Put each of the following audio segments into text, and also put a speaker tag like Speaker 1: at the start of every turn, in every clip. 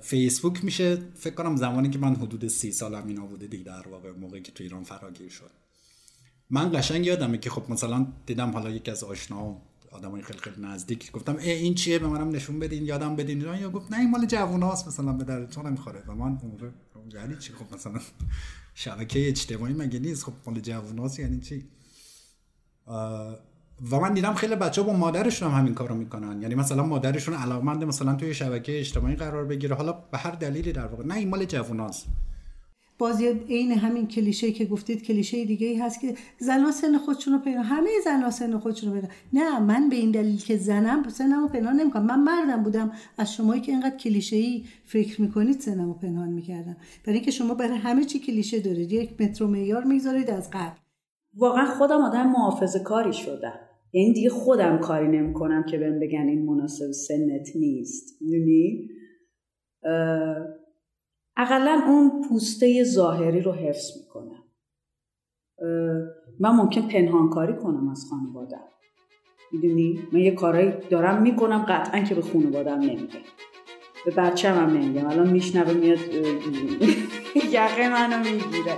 Speaker 1: فیسبوک میشه. فکر کنم زمانی که من حدود سی سالم اینا بوده دیگه در واقع موقعی که تو ایران فراگیر شد. من قشنگ یادمه که خب مثلا دیدم حالا یکی از آشنا آدمای خیلی خیلی نزدیک گفتم ای این چیه؟ به منم نشون بدین یادم بدین. یا گفت نه این مال جووناست مثلا به درتون نمی‌خوره. و من اون یعنی چی؟ خب مثلا شبکه اجتماعی مگه نیست؟ خب مال جووناست یعنی چی؟ و من دیدم خیلی بچه با مادرشون هم همین کارو می‌کنن. یعنی مثلا مادرشون علاقمند مثلا توی شبکه اجتماعی قرار بگیره. حالا به هر دلیلی در واقع. نه این مال جووناست.
Speaker 2: بازی عین همین کلیشه که گفتید کلیشه دیگه ای هست که زنها سن خودشون رو پیدا همه زنها سن خودشون رو پیدا نه من به این دلیل که زنم سنم رو پنهان نمی‌کنم. من مردم بودم. از شمایی که اینقدر کلیشه ای فکر می‌کنید سنم رو پنهان می‌کردم. برای اینکه شما برای همه چی کلیشه دارید. یک متر معیار می‌ذارید از قبل.
Speaker 3: واقعا خودم آدم محافظه کاری شدم. یعنی دیگه خودم کاری نمی‌کنم که بهم بگن این مناسب سنت نیست. می‌دونی؟ اقلا اون پوسته ظاهری رو حفظ می‌کنم. من ممکن پنهانکاری کنم از خانوادم. می‌دونی؟ من یه کارایی دارم می‌کنم قطعا که به خانوادم نمیگم به بچه هم نمیگم الان میشنوه میاد یقه منو می‌گیره.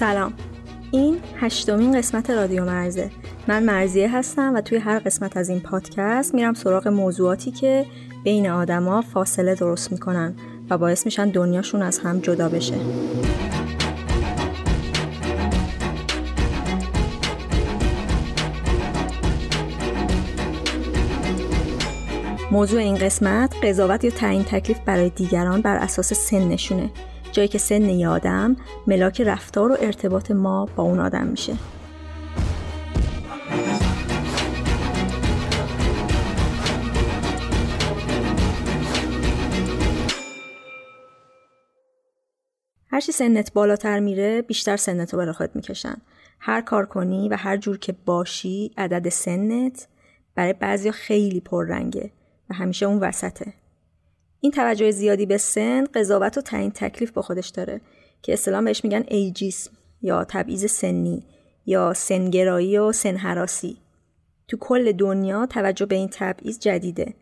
Speaker 4: سلام. این هشتمین قسمت رادیو مرزه. من مرزیه هستم و توی هر قسمت از این پادکست میرم سراغ موضوعاتی که بین آدما فاصله درست می‌کنن و باعث میشن دنیاشون از هم جدا بشه. موضوع این قسمت قضاوت یا تعیین تکلیف برای دیگران بر اساس سنشونه جایی که سن یه ملاک رفتار و ارتباط ما با اون آدم میشه. هرچی سنت بالاتر میره بیشتر سنت رو برای خود می‌کشن. هر کار کنی و هر جور که باشی عدد سنت برای بعضی خیلی پررنگه و همیشه اون وسطه. این توجه زیادی به سن قضاوت و تعیین تکلیف با خودش داره که اصطلاح بهش میگن ایجیسم یا تبعیض سنی یا سنگرایی و سنهراسی تو کل دنیا توجه به این تبعیض جدیده.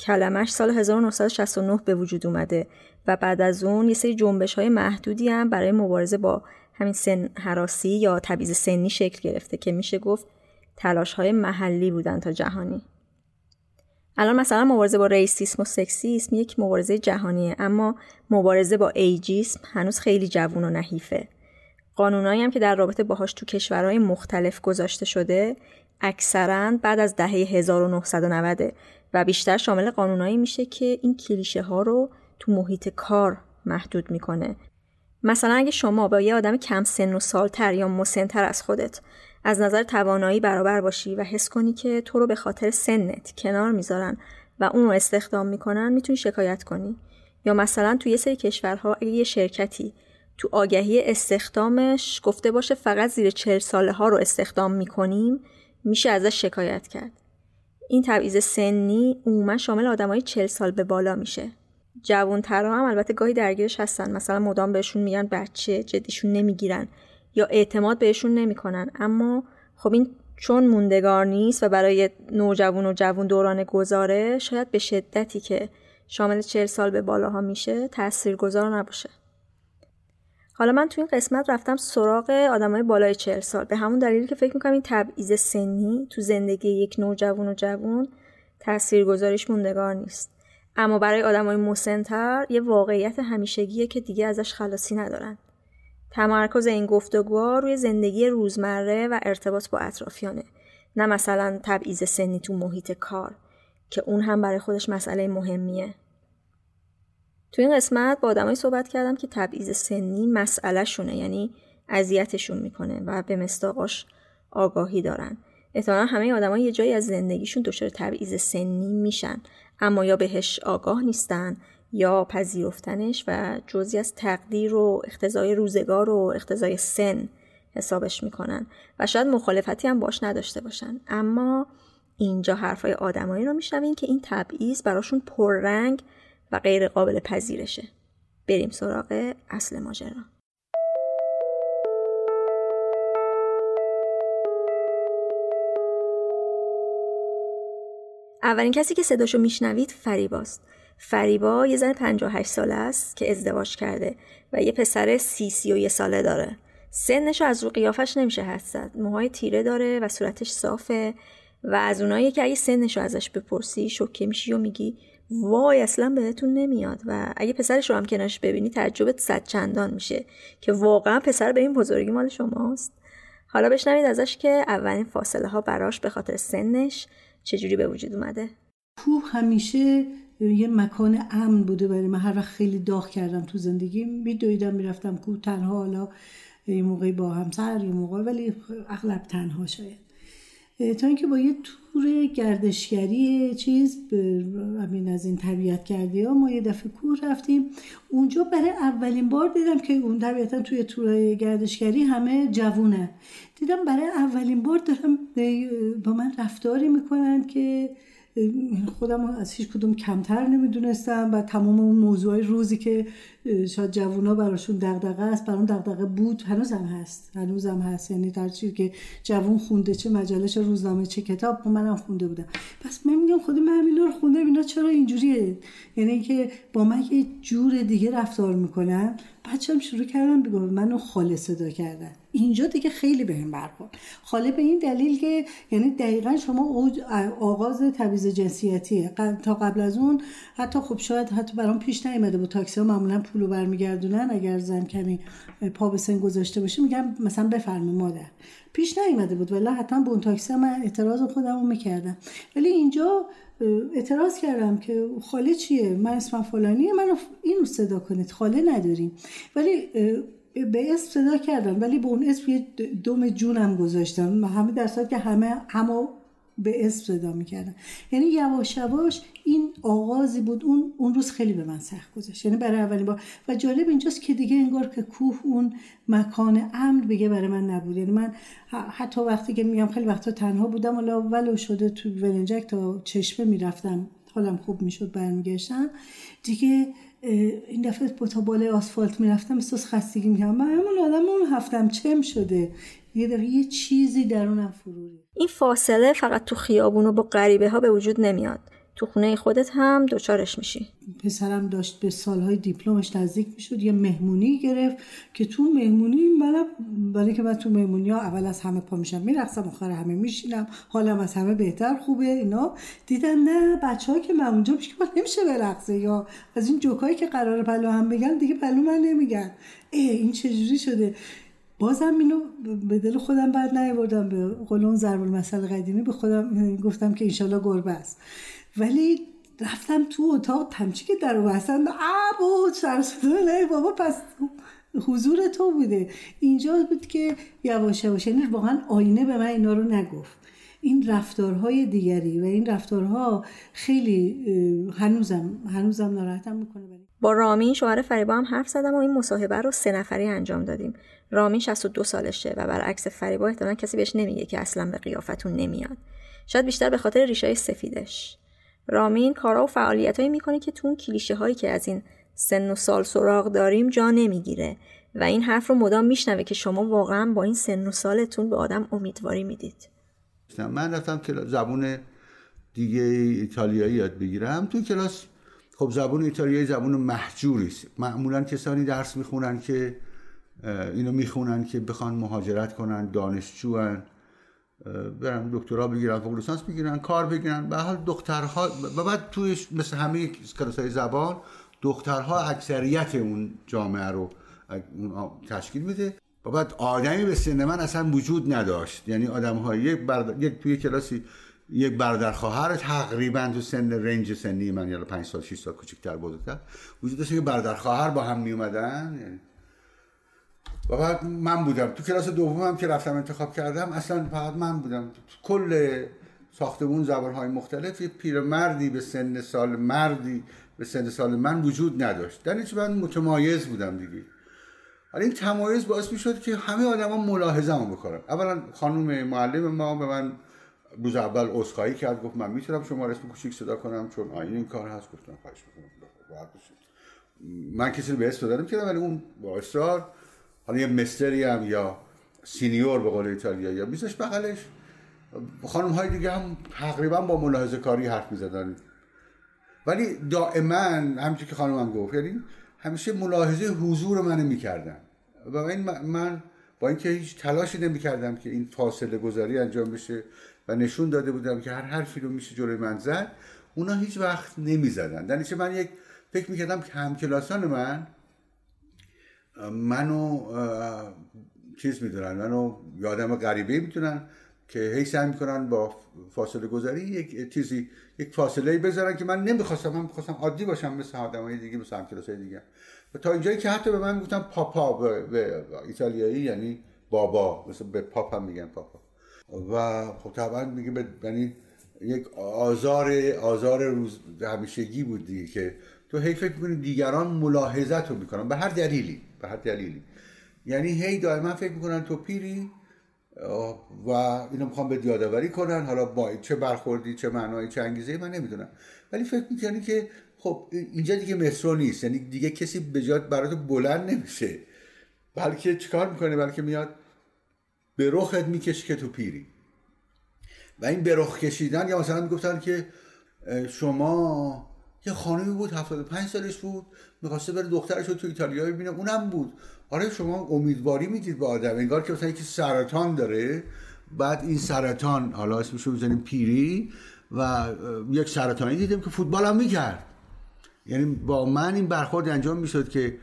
Speaker 4: کلمش سال 1969 به وجود اومده و بعد از اون یه سری جنبش های محدودی هم برای مبارزه با همین سن هراسی یا تبعیض سنی شکل گرفته که میشه گفت تلاش های محلی بودن تا جهانی. الان مثلا مبارزه با ریسیسم و سکسیسم یک مبارزه جهانیه اما مبارزه با ایجیسم هنوز خیلی جوون و نحیفه. قانونایی هم که در رابطه باهاش تو کشورهای مختلف گذاشته شده اکثرا بعد از دهه 1990 و بیشتر شامل قانونایی میشه که این کلیشه ها رو تو محیط کار محدود می‌کنه. مثلا اگه شما با یه آدم کم سن و سالتر یا مسنتر از خودت از نظر توانایی برابر باشی و حس کنی که تو رو به خاطر سنت کنار می‌ذارن و اون رو استخدام می‌کنن می‌تونی شکایت کنی. یا مثلا توی یه سری کشورها اگه یه شرکتی تو آگهی استخدامش گفته باشه فقط زیر چهل ساله ها رو استخدام می‌کنیم میشه ازش شکایت کرد. این تبعیض سنی عموما شامل آدمای چهل سال به بالا میشه. جوانترها هم البته گاهی درگیرش هستن. مثلا مدام بهشون میگن بچه جدیشون نمی‌گیرن. یا اعتماد بهشون نمی‌کنن. اما خب این چون موندگار نیست و برای نوجوان و جوون دوران گذاره شاید به شدتی که شامل چهل سال به بالاها میشه تاثیرگذار نباشه. حالا من تو این قسمت رفتم سراغ آدمای بالای چهل سال. به همون دلیلی که فکر می‌کنم این تبعیض سنی تو زندگی یک نوجوان و جوون تاثیرگذاریش موندگار نیست. اما برای آدمای مسنتر یه واقعیت همیشگیه که دیگه ازش خلاصی ندارن. تمرکز این گفتگوها روی زندگی روزمره و ارتباط با اطرافیانه نه مثلا تبعیض سنی تو محیط کار که اون هم برای خودش مسئله مهمیه. تو این قسمت با آدمایی صحبت کردم که تبعیض سنی مسئله شونه یعنی اذیتشون می‌کنه و به مستاقاش آگاهی دارن. احتمالا همه آدمای یه جایی از زندگیشون دچار تبعیض سنی میشن اما یا بهش آگاه نیستن یا پذیرفتنش و جزی از تقدیر و اختزای روزگار و اختزای سن حسابش می‌کنن و شاید مخالفتی هم باش نداشته باشن. اما اینجا حرفای آدمایی رو میشنوین که این تبعیض براشون پررنگ و غیر قابل پذیرشه. بریم سراغ اصل ماجرا. اولین کسی که صداشو میشنوید فریباست. فریبا یه زن 58 ساله است که ازدواج کرده و یه پسر سی سی و یه ساله داره. سنش از رو قیافش نمیشه حد زد. موهای تیره داره و صورتش صافه و از اونایی که اگه سنش رو ازش بپرسی شوکه میشی و میگی وای اصلا بهتون نمیاد و اگه پسرش رو هم کنارش ببینی تعجبت صد چندان میشه که واقعا پسر به این بزرگی مال شماست. حالا بشنوید ازش که اولین فاصله ها براش به خاطر سنش چجوری به وجود اومده.
Speaker 2: کوه همیشه یه مکان امن بوده برای من. هر وقت خیلی داغ کردم تو زندگی میدویدم می‌رفتم کوه تنها حالا یه موقعی با همسر یه موقع ولی اغلب تنها شاید. تا اینکه با یه تور گردشگری چیز همین از این طبیعت کردی ها ما یه دفعه کور رفتیم. اونجا برای اولین بار دیدم که اون طبیعتا توی تور گردشگری همه جوونه. دیدم برای اولین بار دارم با من رفتاری می‌کنن که خودم از هیچ کدوم کمتر نمی‌دونستم و تمام اون موضوع روزی که شاید جوونا براشون دغدغه است برام دغدغه بود هنوزم هست. هنوزم هست. یعنی در چیزی که جوون خونده چه مجله چه روزنامه چه کتاب منم خونده بودم. پس من میگم خود من رو خونده اینا چرا اینجوریه؟ یعنی اینکه با من یه جور دیگه رفتار می‌کنن. بچه‌ام شروع کردن بگم منو خاله صدا کردن. اینجا دیگه خیلی به این برخورد. خاله به این دلیل که یعنی دقیقا شما آغاز تبعیض جنسیتیه. تا قبل از اون حتی خب شاید حتی برام پیش نیومده بود. تاکسی ها معمولا پولو برمیگردونن. اگر زن کمی پا به سن گذاشته باشه میگم مثلا بفرمی مادر. پیش نیومده بود. ولی حتی به اون تاکسی من اعتراض خودم رو می‌کردم. ولی اینجا اعتراض کردم که خاله چیه؟ من اسمم فلانیه منو اینو صدا کنید. خاله نداریم. ولی به اسم صدا کردم. ولی به اون اسم یه دوم جونم گذاشتم. همه در که همه همه به اسم صدا می‌کردن. یعنی یواش یواش این آغازی بود اون اون روز خیلی به من سخت گذاشت یعنی برای اولین بار. و جالب اینجاست که دیگه انگار که کوه اون مکان امن بگه برای من نبود. یعنی من حتی وقتی که میگم خیلی وقتا تنها بودم ولی ولو شده تو ولنجک تا چشمه می‌رفتم. حالم خوب می‌شد برمیگشتم. دیگه این دفعه با تا بالای آسفالت می‌رفتم احساس خستگی می‌کردم. من همون آدم اون هفتم چم شده. یه دفعه یه چیزی درونم فروری
Speaker 4: این فاصله فقط تو خیابون و با غریبه ها به وجود نمیاد. تو خونه خودت هم دوچارش میشی.
Speaker 2: پسرم داشت به سالهای دیپلمش نزدیک می‌شد یه مهمونی گرفت که تو مهمونی منم ولی که من تو مهمونی ها اول از همه پا میشم میرقصم آخر همه میشینم حالم از همه بهتر خوبه اینا. دیدن نه بچه که من اونجا میشه که نمیشه برقصه یا از این جوکایی که قرار پلو هم بگن دیگه پلو من نمیگن. ای این چجوری شده؟ بازم اینو به دل خودم بعد نیاوردم. به قول اون ضرب المثل قدیمی به خودم گفتم که انشالله گربه است. ولی رفتم تو اتاق تمچی که در بستن بود سر نه بابا پس حضور تو بوده. اینجا بود که یواش یواش یعنی واقعا آینه به من اینا رو نگفت. این رفتارهای دیگری و این رفتارها خیلی هنوزم هنوزم ناراحتم می‌کنه.
Speaker 4: با رامین شوهر فریبا هم حرف زدم و این مصاحبه رو سه نفری انجام دادیم. رامین 62 سالشه و برعکس فریبا احتمالا کسی بهش نمیگه که اصلا به قیافتون نمیاد. شاید بیشتر به خاطر ریشای سفیدش. رامین کارا و فعالیتهایی می‌کنه که تو اون کلیشه هایی که از این سن و سال سراغ داریم جا نمی‌گیره. و این حرف رو مدام میشنوه که شما واقعا با این سن و سالتون به آدم امیدواری می‌دید.
Speaker 5: من رفتم زبون دیگه ایتالیایی یاد بگیرم. تو کلاس خب زبون ایتالیایی زبون محجوری است. معمولا کسانی درس می‌خونن که اینو می‌خونن که بخوان مهاجرت کنن دانشجو برن دکترا بگیرن فوق لیسانس بگیرن کار بگیرن. به حال دخترها و بعد توی مثل همه کلاس های زبان دخترها اکثریت اون جامعه رو تشکیل میده. و بعد آدمی به سن من اصلا وجود نداشت. یعنی آدم های یک, یک توی کلاسی یک برادر خواهر تقریبا تو سن رنج سنی من یعنی 5 سال 6 سال کوچکتر بزرگتر وجود داشت که برادر خواهر با هم می اومدن یعنی و بعد من بودم. تو کلاس دومم که رفتم انتخاب کردم اصلا فقط من بودم. کل ساختمون زبانهای مختلف یه پیرمردی به سن سال مردی به سن سال من وجود نداشت. در اینجا من متمایز بودم دیگه. حالا این تمایز باعث می شد که همه آدما ملاحظه هم بکنن. اولا خانم معلم ما به من روز اول عذرخواهی کرد گفت من می‌تونم شما اسم کوچیک صدا کنم چون آین این کار هست. گفتم خواهش می‌کنم من کسی رو به اسم دادم کردم ولی اون با اصرار حالا یه مستری هم یا سینیور به قول ایتالیا یا بیزش بغلش. خانم های دیگه هم تقریبا با ملاحظه کاری حرف می زدن ولی دائما همچون که خانم هم گفت یعنی همیشه ملاحظه حضور منو می‌کردن. و این من با اینکه هیچ تلاشی نمی‌کردم که این فاصله گذاری انجام بشه و نشون داده بودم که هر حرفی رو میشه جلوی من زد اونا هیچ وقت نمی‌زدن. در من یک فکر می‌کردم که همکلاسان من منو چیز می‌دونن منو یادم غریبه می‌تونن که هی سعی می‌کنن با فاصله گذاری یک چیزی یک فاصله بذارن که من نمی‌خواستم من می‌خواستم عادی باشم مثل آدمای دیگه مثل همکلاسای دیگه. تا اینجایی که حتی به من گفتم پاپا به, ایتالیایی یعنی بابا مثل به پاپا میگن پاپا. و خب طبعا میگه یعنی یک آزار آزار روز همیشگی بود دیگه که تو هی فکر می‌کنی دیگران ملاحظت رو می‌کنن به هر دلیلی به هر دلیلی. یعنی هی دائما فکر می‌کنن تو پیری و اینو می‌خوام به یادآوری کنن حالا با چه برخوردی چه معنایی چه انگیزه من نمی‌دونم. ولی فکر می‌کنی که خب اینجا دیگه مترو نیست. یعنی دیگه کسی به جات برات بلند نمیشه. بلکه چیکار می‌کنه؟ بلکه میاد به رخت می‌کشه که تو پیری. و این به رخ کشیدن یا مثلا می‌گفتن که شما یه خانمی بود 75 سالش بود می‌خواسته بره دخترش رو تو ایتالیا ببینه. اونم بود. آره شما امیدواری می‌دید به آدم. انگار که مثلا یکی سرطان داره. بعد این سرطان حالا اسمشو می‌زنیم پیری و یک سرطانی دیدیم که فوتبال هم می‌کرد. یعنی با من این برخورد انجام می‌شد که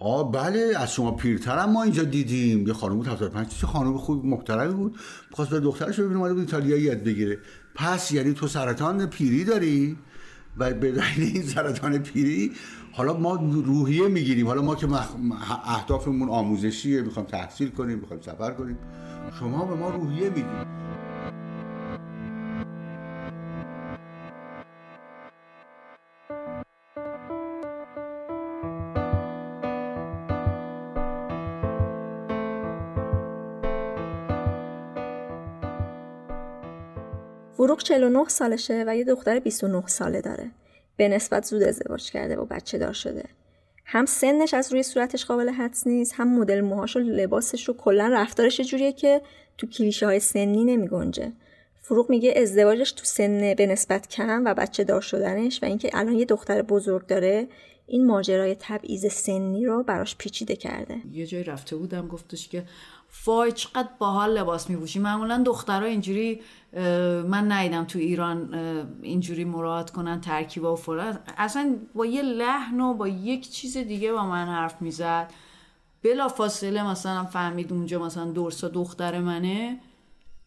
Speaker 5: ها بله از شما پیرترم ما اینجا دیدیم. یه خانم بود 75 چه خانم خوب محترمی بود. می‌خواست به دخترش ببینه اومده بود ایتالیا یاد بگیره. پس یعنی تو سرطان پیری داری؟ و به دلیل این سرطان پیری حالا ما روحیه می‌گیریم. حالا ما که اهدافمون آموزشیه می‌خوام تحصیل کنیم می‌خوایم سفر کنیم. شما به ما روحیه می‌دید.
Speaker 4: 49 سالشه و یه دختر 29 ساله داره. به نسبت زود ازدواج کرده و بچه دار شده. هم سنش از روی صورتش قابل حدس نیست هم مدل موهاش و لباسش و کلا رفتارش جوریه که تو کلیشه های سنی نمی گنجه. فروغ میگه ازدواجش تو سن به نسبت کم و بچه دار شدنش و اینکه الان یه دختر بزرگ داره این ماجرای تبعیض سنی رو براش پیچیده کرده
Speaker 3: یه جای رفته بودم گفتش که وای چقدر باحال لباس میپوشی. معمولا دخترها اینجوری من ندیدم تو ایران اینجوری مراد کنن ترکیبا و فلان. اصلا با یه لحن و با یک چیز دیگه با من حرف می‌زد. بلا فاصله مثلا فهمید اونجا مثلا دورسا دختر منه.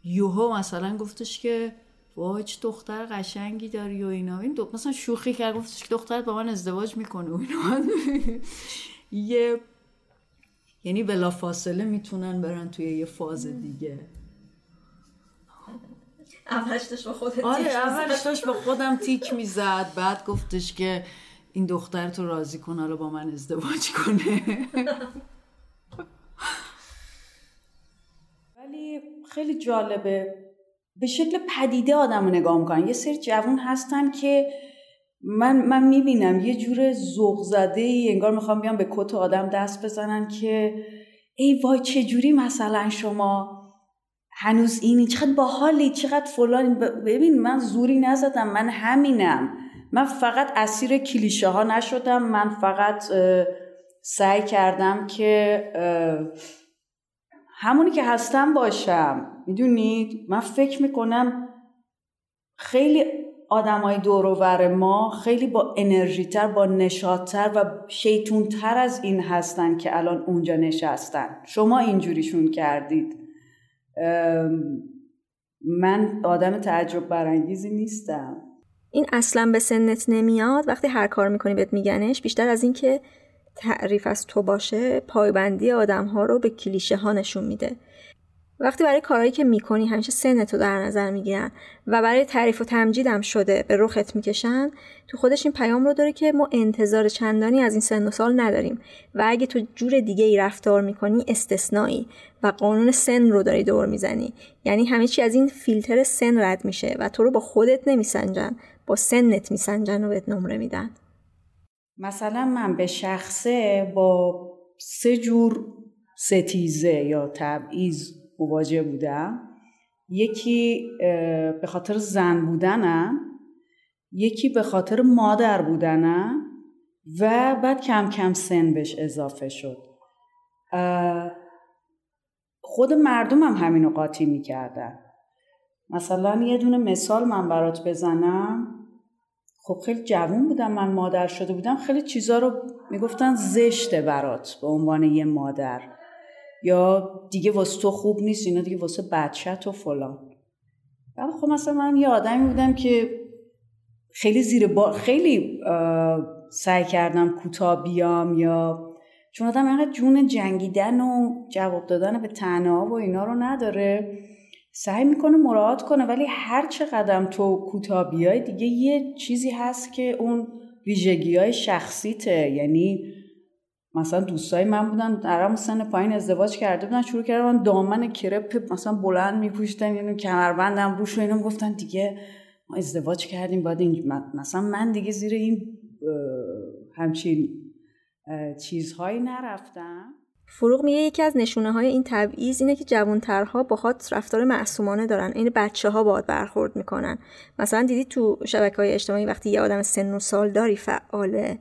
Speaker 3: یوهو مثلا گفتش که وای چه دختر قشنگی داری و اینا. این دو... مثلا شوخی کرد گفتش که دخترت با من ازدواج می‌کنه و اینا. یه یعنی بلا فاصله می‌تونن برن توی یه فاز دیگه.
Speaker 4: اولش داشت به خودت
Speaker 3: آره اولش داشت خودم تیک می‌زد. بعد گفتش که این دختر تو راضی کن حالا با من ازدواج کنه. ولی خیلی جالبه. به شکل پدیده آدم رو نگاه می‌کنن. یه سری جوون هستن که من من می‌بینم یه جور ذوق ای انگار می‌خوام بیام به کت آدم دست بزنن که ای وای چه جوری مثلا شما هنوز اینی چقدر باحالی چقدر فلانی. ببین من زوری نزدم من همینم. من فقط اسیر کلیشه ها نشدم من فقط سعی کردم که همونی که هستم باشم. می‌دونید؟ من فکر می‌کنم خیلی آدمای دور ما خیلی با انرژیتر با نشاطتر و شیطونتر از این هستن که الان اونجا نشستن. شما اینجوریشون کردید. من آدم تعجب برانگیزی نیستم.
Speaker 4: این اصلا به سنت نمیاد. وقتی هر کار می‌کنی بهت میگنش بیشتر از اینکه تعریف از تو باشه پایبندی آدم ها رو به کلیشه ها نشون میده. وقتی برای کارهایی که می‌کنی همیشه سنتو در نظر می‌گیرن و برای تعریف و تمجیدم شده به رخت می‌کشن تو خودش این پیام رو داره که ما انتظار چندانی از این سن و سال نداریم و اگه تو جور دیگه ای رفتار می‌کنی استثنایی و قانون سن رو داری دور می‌زنی. یعنی همه چی از این فیلتر سن رد میشه و تو رو با خودت نمیسنجن با سنت میسنجن و بهت نمره میدن.
Speaker 3: مثلا من به شخصه با سه جور ستیزه یا تبعیض مواجه بودم. یکی به خاطر زن بودنم یکی به خاطر مادر بودنم و بعد کم کم سن بهش اضافه شد. خود مردم هم همینو قاطی می‌کردن. مثلا یه دونه مثال من برات بزنم. خب خیلی جوون بودم من مادر شده بودم. خیلی چیزا رو می‌گفتن زشته برات به عنوان یه مادر. یا دیگه واسه تو خوب نیست اینا دیگه واسه بچت و فلان. بعد خب مثلا من یه آدمی بودم که خیلی زیر با خیلی سعی کردم کوتاه بیام یا چون آدم اینقدر جون جنگیدن و جواب دادن به تنها و اینا رو نداره. سعی می‌کنه مراعات کنه ولی هر چه قدم تو کوتاه بیای دیگه یه چیزی هست که اون ویژگی های شخصیته. یعنی مثلا دوستای من بودن در سن پایین ازدواج کرده بودن شروع کردن دامن کرپ مثلا بلند میپوشیدن یعنی کمربندم روش و اینا گفتن دیگه ما ازدواج کردیم بعد این مثلا من دیگه زیر این همچین چیزهایی نرفتم.
Speaker 4: فروغ میگه یکی از نشونه های این تبعیض اینه که جوانترها باهات رفتار معصومانه دارن این بچه ها باهات برخورد می‌کنن. مثلا دیدی تو شبکه های اجتماعی وقتی یه آدم سن و سال داری فعاله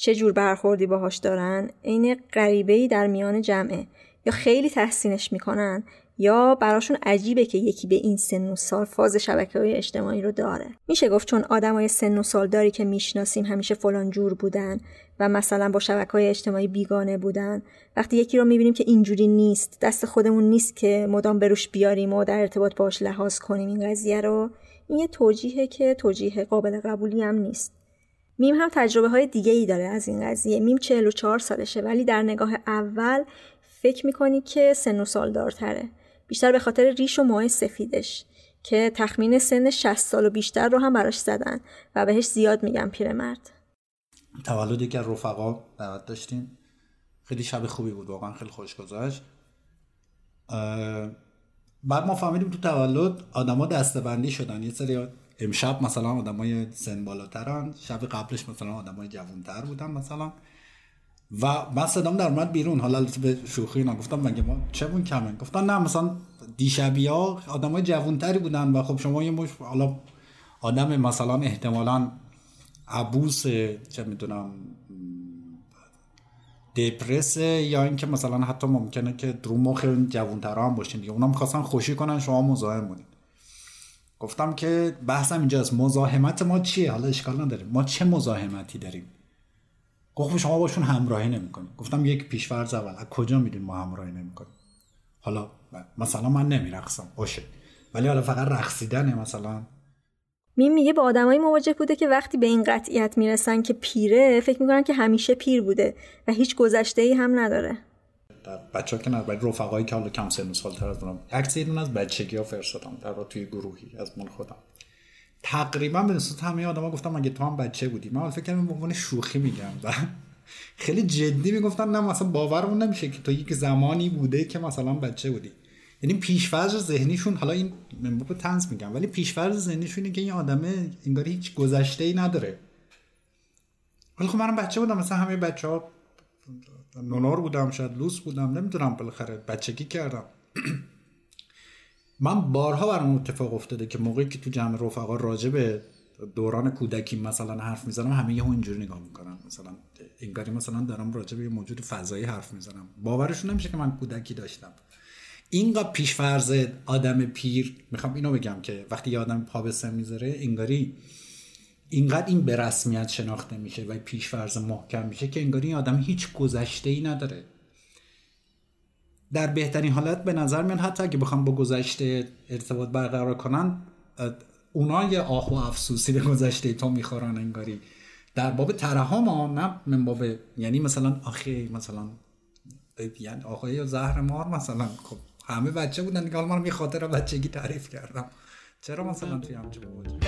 Speaker 4: چه جور برخوردی باهاش دارن عین غریبه در میان جمعه. یا خیلی تحسینش می‌کنن یا براشون عجیبه که یکی به این سن و سال فاز شبکه های اجتماعی رو داره. میشه گفت چون آدمای سن و سال داری که می‌شناسیم همیشه فلان جور بودن و مثلا با شبکه های اجتماعی بیگانه بودن وقتی یکی رو می‌بینیم که اینجوری نیست دست خودمون نیست که مدام بروش بیاریم و در ارتباط باش لحاظ کنیم این قضیه رو این یه توجیهه که توجیه قابل قبولی هم نیست. میم هم تجربه های دیگه ای داره از این قضیه. میم 44 سالشه ولی در نگاه اول فکر می‌کنی که سن و سال دارتره بیشتر به خاطر ریش و موهای سفیدش که تخمین سن 60 سال و بیشتر رو هم براش زدن و بهش زیاد میگن پیرمرد.
Speaker 1: تولد که رفقا دعوت داشتیم. خیلی شب خوبی بود واقعا خیلی خوش گذشت. بعد ما فهمیدیم تو تولد آدما دستبندی شدن. یه سری امشب مثلا آدمای سن بالاترن شب قبلش مثلا آدمای جوانتر بودن مثلا. و من صدام در اومد بیرون حالا به شوخی اینا گفتم مگه ما چه بون کمه؟ گفتن نه مثلا دیشبی ها آدمای جوانتری بودن و خب شما یه مش حالا آدم مثلا احتمالا عبوس چه می‌دونم دپرس یا اینکه مثلا حتی ممکنه که درو مخ جوانترا هم باشین دیگه. اونا می‌خواستن خوشی کنن شما مزاحم بودین. گفتم که بحثم اینجاست. مزاحمت ما چیه؟ حالا اشکال نداره. ما چه مزاحمتی داریم؟ گفتم شما باشون همراهی نمی‌کنیم گفتم یک پیشورز اول. از کجا میدین ما همراهی نمی‌کنیم؟ حالا مثلا من نمیرقصم. باشه. ولی حالا فقط رقصیدنه مثلا.
Speaker 4: میم میگه با آدمایی مواجه بوده که وقتی به این قطعیت می‌رسن که پیره فکر می‌کنن که همیشه پیر بوده و هیچ گذشته ای هم نداره.
Speaker 1: بچه ها که نه رفقایی که حالا کم سن سال تر از اونم عکس از بچگی ها فرستادم در توی گروهی از من خودم. تقریبا به نسبت همه آدما گفتم مگه تو هم بچه بودی؟ من فکر کردم به عنوان شوخی میگم و خیلی جدی می‌گفتن نه مثلا باورمون نمیشه که تو یک زمانی بوده که مثلا بچه بودی. یعنی پیشفرض ذهنیشون حالا این من به تنز میگم ولی پیشفرض ذهنیشون اینه که این آدمه انگاری هیچ گذشته ای نداره. ولی خب منم بچه بودم مثلا همه بچه ها نونار بودم شاید لوس بودم نمی‌دونم بالاخره بچگی کردم. من بارها برام اتفاق افتاده که موقعی که تو جمع رفقا راجع به دوران کودکی مثلا حرف می‌زنم همه یه اینجوری نگاه می‌کنن. مثلا انگاری مثلا دارم راجع به موجود فضایی حرف می‌زنم. باورشون نمیشه که من کودکی داشتم. اینقدر پیشفرض آدم پیر می‌خوام اینو بگم که وقتی یه آدم پا به سن می‌ذاره انگاری اینقدر این به رسمیت شناخته میشه و پیشفرض محکم میشه که انگاری این آدم هیچ گذشته ای نداره. در بهترین حالت به نظر میان حتی اگه بخوام با گذشته ارتباط برقرار کنن اونا یه آه و افسوسی به گذشته تو می‌خورن انگاری. در باب ترحم ها نه من باب یعنی مثلا آخه مثلا یعنی آقای زهر مار مثلا خب همه بچه بودن دیگه من یه بچگی تعریف کردم. چرا مثلا توی همچین بود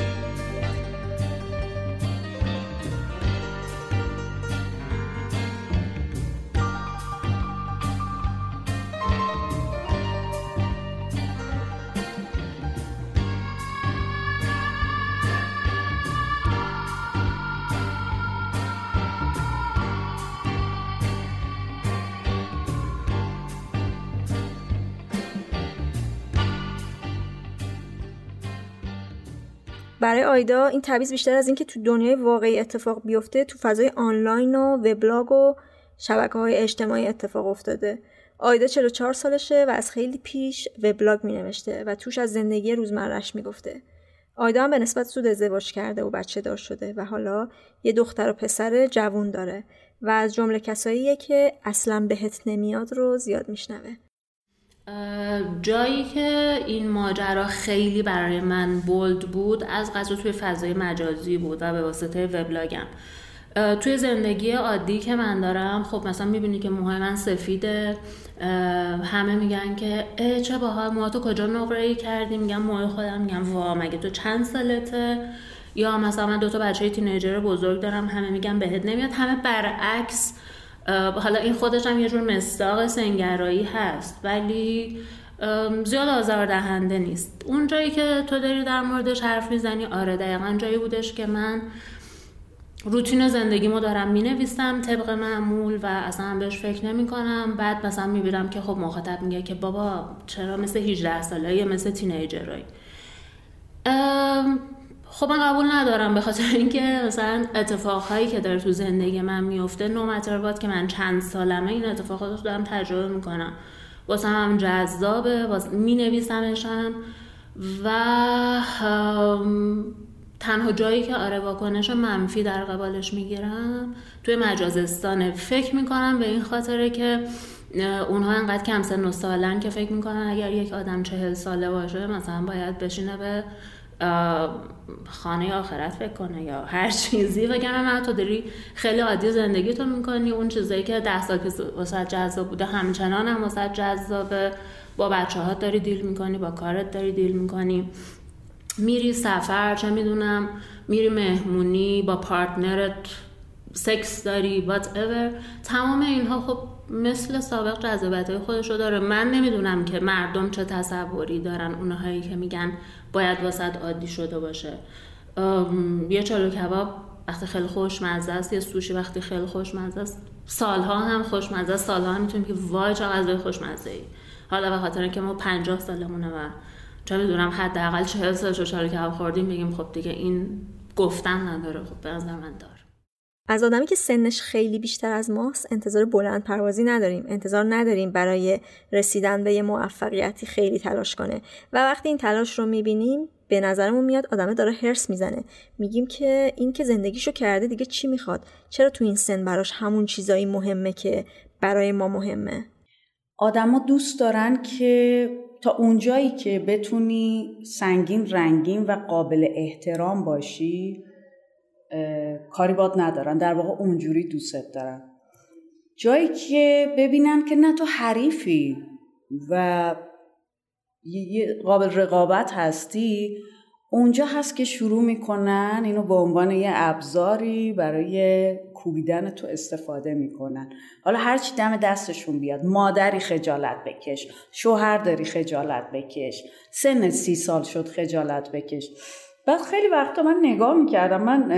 Speaker 4: برای آیدا این تبعیض بیشتر از اینکه تو دنیای واقعی اتفاق بیفته تو فضای آنلاین و وبلاگ و شبکه های اجتماعی اتفاق افتاده آیدا 44 سالشه و از خیلی پیش وبلاگ می نوشته و توش از زندگی روزمرش می گفته. آیدا هم به نسبت زود ازدواج کرده و بچه دار شده و حالا یه دختر و پسر جوون داره و از جمله کساییه که اصلا بهت نمیاد رو زیاد میشنوه.
Speaker 6: جایی که این ماجرا خیلی برای من بولد بود از قضا توی فضای مجازی بود و به واسطه وبلاگم. توی زندگی عادی که من دارم خب مثلا می‌بینی که موهای من سفیده همه میگن که اه چه باحال تو کجا نقره ای کردی؟ میگم موهای خودم میگم وا مگه تو چند سالته؟ یا مثلا من دو تا بچه تینیجر بزرگ دارم همه میگن بهت نمیاد. همه برعکس حالا این خودش هم یه جور مستاق سنگرایی هست ولی زیاد آزاردهنده نیست. اون جایی که تو داری در موردش حرف می‌زنی آره دقیقا جایی بودش که من روتین زندگیمو دارم می‌نویسم طبق معمول و اصلا بهش فکر نمی کنم بعد مثلا می‌بینم که خب مخاطب میگه که بابا چرا مثل 18 ساله مثل تینیجرایی؟ خب من قبول ندارم به خاطر اینکه مثلا اتفاقهایی که داره تو زندگی من میفته نو باد که من چند سالمه این اتفاقات رو دارم تجربه می‌کنم. واسه هم جذابه می نویسمشم و تنها جایی که آره واکنش منفی در قبالش می‌گیرم توی مجازستانه فکر می‌کنم به این خاطره که اونها انقدر کم سن و سالن که فکر می‌کنن اگر یک آدم چهل ساله باشه مثلا باید بشینه به خانه آخرت فکر کنه یا هر چیزی. وگرنه من تو داری خیلی عادی زندگی تو می‌کنی. اون چیزایی که ده سال که واسه جذاب بوده همچنان هم واسه جذابه. با بچه ها داری دیل می‌کنی با کارت داری دیل می‌کنی. میری سفر چه می‌دونم میری مهمونی با پارتنرت سکس داری whatever. تمام اینها خب مثل سابق جذابت های خودش داره. من نمی‌دونم که مردم چه تصوری دارن. اونهایی که میگن باید واسط عادی شده باشه. یه چالو کباب وقتی خیلی خوشمزه است یه سوشی وقتی خیلی خوشمزه است سالها هم خوشمزه است سالها هم می‌تونیم که وای چه غذای خوشمزه ای حالا به خاطر که ما 50 سالمونه و چه می‌دونم حداقل 40 سال چالو کباب خوردیم بگیم خب دیگه این گفتن نداره. خب به نظر من داره
Speaker 4: از آدمی که سنش خیلی بیشتر از ماست انتظار بلند پروازی نداریم. انتظار نداریم برای رسیدن به یه موفقیتی خیلی تلاش کنه. و وقتی این تلاش رو می‌بینیم به نظرمون میاد آدمه داره هرس می‌زنه. میگیم که این که زندگیشو کرده دیگه چی می‌خواد؟ چرا تو این سن براش همون چیزایی مهمه که برای ما مهمه؟
Speaker 3: آدما دوست دارن که تا اونجایی که بتونی سنگین رنگین و قابل احترام باشی کاری باد ندارن. در واقع اونجوری دوستت دارن. جایی که ببینن که نه تو حریفی و قابل رقابت هستی اونجا هست که شروع می‌کنن اینو به عنوان یه ابزاری برای کوبیدن تو استفاده می‌کنن. حالا هرچی دم دستشون بیاد مادری خجالت بکش شوهر داری خجالت بکش سن سی سال شد خجالت بکش. بعد خیلی وقتا من نگاه می‌کردم من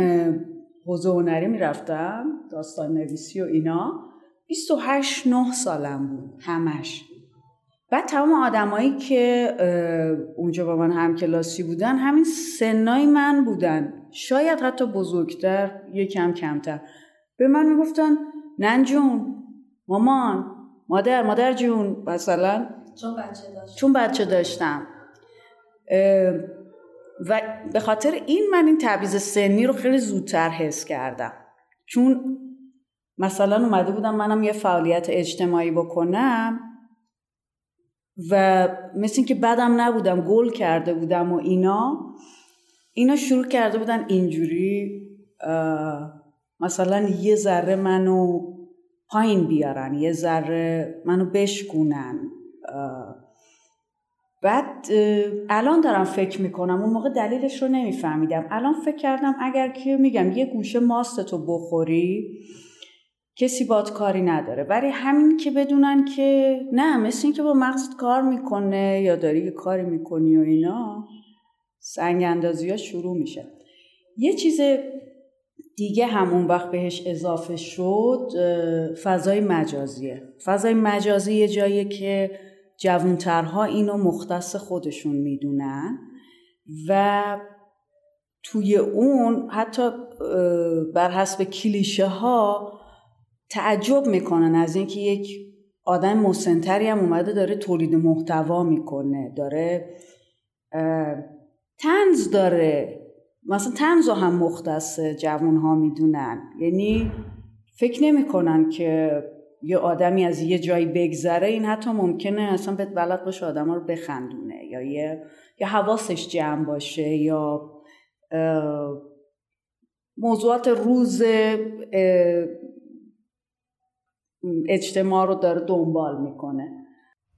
Speaker 3: حوزه هنری می‌رفتم داستان نویسی و اینا. 28 نه سالم بود همش. بعد تمام آدمایی که اونجا با من همکلاسی بودن همین سنای من بودن. شاید حتی بزرگتر یکم کمتر. به من می‌گفتن نن جون مامان مادر مادر جون. مثلا
Speaker 4: چون بچه داشتم
Speaker 3: چون بچه داشتم. و به خاطر این من این تبعیض سنی رو خیلی زودتر حس کردم. چون مثلا اومده بودم منم یه فعالیت اجتماعی بکنم و مثل اینکه بدم نبودم گل کرده بودم و اینا اینا شروع کرده بودن اینجوری مثلا یه ذره منو پایین بیارن یه ذره منو بشکونن بعد الان دارم فکر می‌کنم اون موقع دلیلش رو نمیفهمیدم. الان فکر کردم اگر که میگم یه گوشه ماستتو بخوری کسی باد کاری نداره. ولی همین که بدونن که نه مثل این که با مغزت کار می‌کنه یا داری یه کاری می‌کنی و اینا سنگ اندازی ها شروع میشه. یه چیز دیگه همون وقت بهش اضافه شد فضای مجازیه. فضای مجازی یه جاییه که جوانترها اینو مختص خودشون می‌دونن و توی اون حتی بر حسب کلیشه ها تعجب می‌کنن از اینکه یک آدم مسنتری هم اومده داره تولید محتوا می‌کنه داره تنز داره. مثلا تنز هم مختص جوان ها می‌دونن. یعنی فکر نمی‌کنن که یه آدمی از یه جایی بگذره این حتی ممکنه اصلا به بلد باشه آدم رو بخندونه. یا یه یا حواسش جمع باشه یا موضوعات روز اجتماع رو داره دنبال می‌کنه.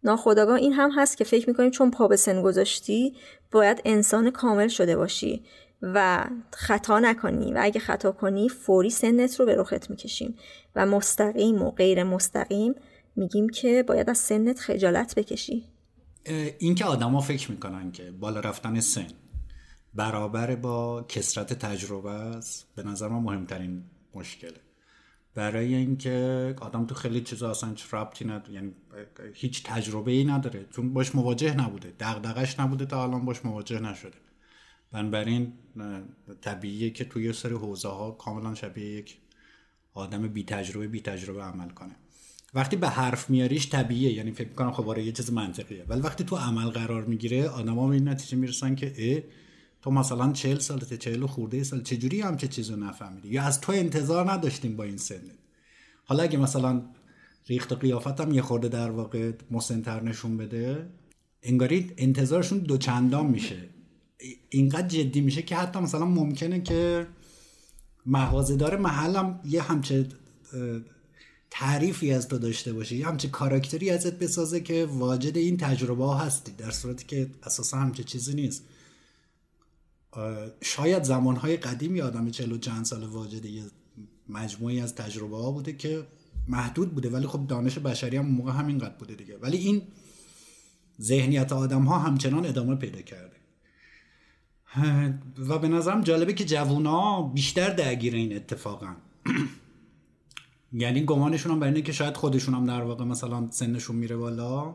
Speaker 4: ناخداگاه این هم هست که فکر می‌کنیم چون پا به سن گذاشتی باید انسان کامل شده باشی. و خطا نکنی و اگه خطا کنی فوری سنت رو به رخت می‌کشیم و مستقیم و غیر مستقیم میگیم که باید از سنت خجالت بکشی.
Speaker 1: این که آدما فکر می‌کنن که بالا رفتن سن برابر با کسرت تجربه است به نظر ما مهمترین مشکله. برای اینکه آدم تو خیلی چیزا اصلا ربطی نداره یعنی هیچ تجربه ای نداره. چون باش مواجه نبوده. دغدغش نبوده تا الان باش مواجه نشده. بنابراین طبیعیه که توی سری حوزه ها کاملا شبیه یک آدم بی تجربه بی تجربه عمل کنه. وقتی به حرف میاریش طبیعیه یعنی فکر کنم خب آره یه چیز منطقیه. ولی وقتی تو عمل قرار می‌گیره آدما به این نتیجه می‌رسن که اه تو مثلا 40 سالته 40 خورده سال چجوری هم چه چیزو نفهمیدی؟ یا از تو انتظار نداشتیم با این سنت حالا اگه مثلا ریخت و قیافتم یه خورده در واقع مسنتر نشون بده انگاری انتظارشون دو چندان میشه. اینقدر جدی میشه که حتی مثلا ممکنه که داره محلم یه همچه تعریفی از تو داشته باشه یه همچه کاراکتری ازت بسازه که واجد این تجربه ها هستی در صورتی که اساسا همچه چیزی نیست. شاید زمانهای قدیم آدم چلو چند سال واجد یه مجموعی از تجربه ها بوده که محدود بوده ولی خب دانش بشری هم موقع همینقدر بوده دیگه. ولی این ذهنیت آدم ها همچنان ادامه پیدا کرده. و به نظرم جالبه که جوونا بیشتر درگیر این اتفاقا یعنی گمانشون هم اینه که شاید خودشون هم در واقع مثلا سنشون میره بالا.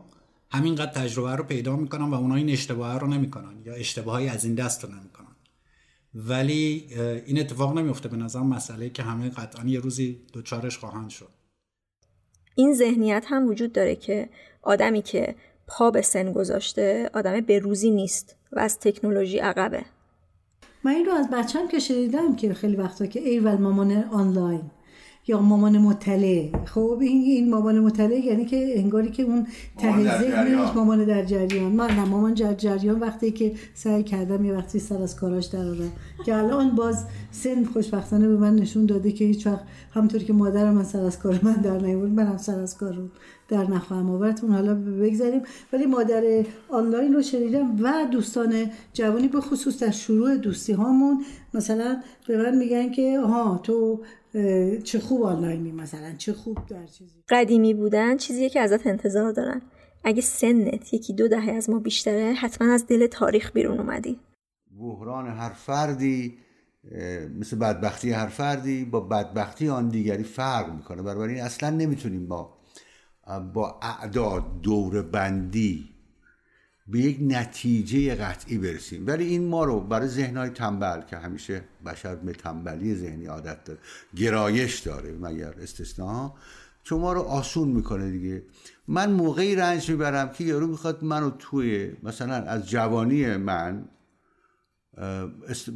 Speaker 1: همینقدر تجربه رو پیدا می‌کنن و اونا این اشتباه رو نمی‌کنن یا اشتباهی از این دست رو نمی‌کنن. ولی این اتفاق نمیفته به نظر مسئله که همه قطعا یه روزی دوچارش خواهند شد.
Speaker 4: این ذهنیت هم وجود داره که آدمی که پا به سن گذاشته آدم به روزی نیست و از تکنولوژی عقبه.
Speaker 2: من این رو از بچم که شنیدم که خیلی وقتا که ایول مامان آنلاین. یا مامان مطلع. خب این این مامان مطلع یعنی که انگاری که اون ته ذهنش مامان در جریان. من نه مامان در جریان وقتی که سعی کردم یه وقتی سر از کاراش در که الان باز سن خوشبختانه به من نشون داده که هیچ وقت همونطوری که مادرم من سر از کار من در نیورد منم سر از کار رو در نخواهم آورد. اون حالا بگذاریم. ولی مادر آنلاین رو شنیدم و دوستان جوانی به خصوص در شروع دوستی هامون مثلا به من میگن که ها تو چه خوب آنلاینی مثلا چه خوب در چیزی.
Speaker 4: قدیمی بودن چیزیه که ازت انتظار دارن. اگه سنت یکی دو دهه از ما بیشتره حتما از دل تاریخ بیرون اومدی.
Speaker 5: بحران هر فردی مثل بدبختی هر فردی با بدبختی آن دیگری فرق می‌کنه. بنابراین اصلا نمی‌تونیم با با اعداد دور بندی به یک نتیجه قطعی برسیم. ولی این ما رو برای ذهنهای تنبل که همیشه بشر به تنبلی ذهنی عادت داره گرایش داره مگر استثناء چون ما رو آسون می‌کنه دیگه. من موقعی رنج می‌برم که یارو می‌خواد منو توی مثلا از جوانی من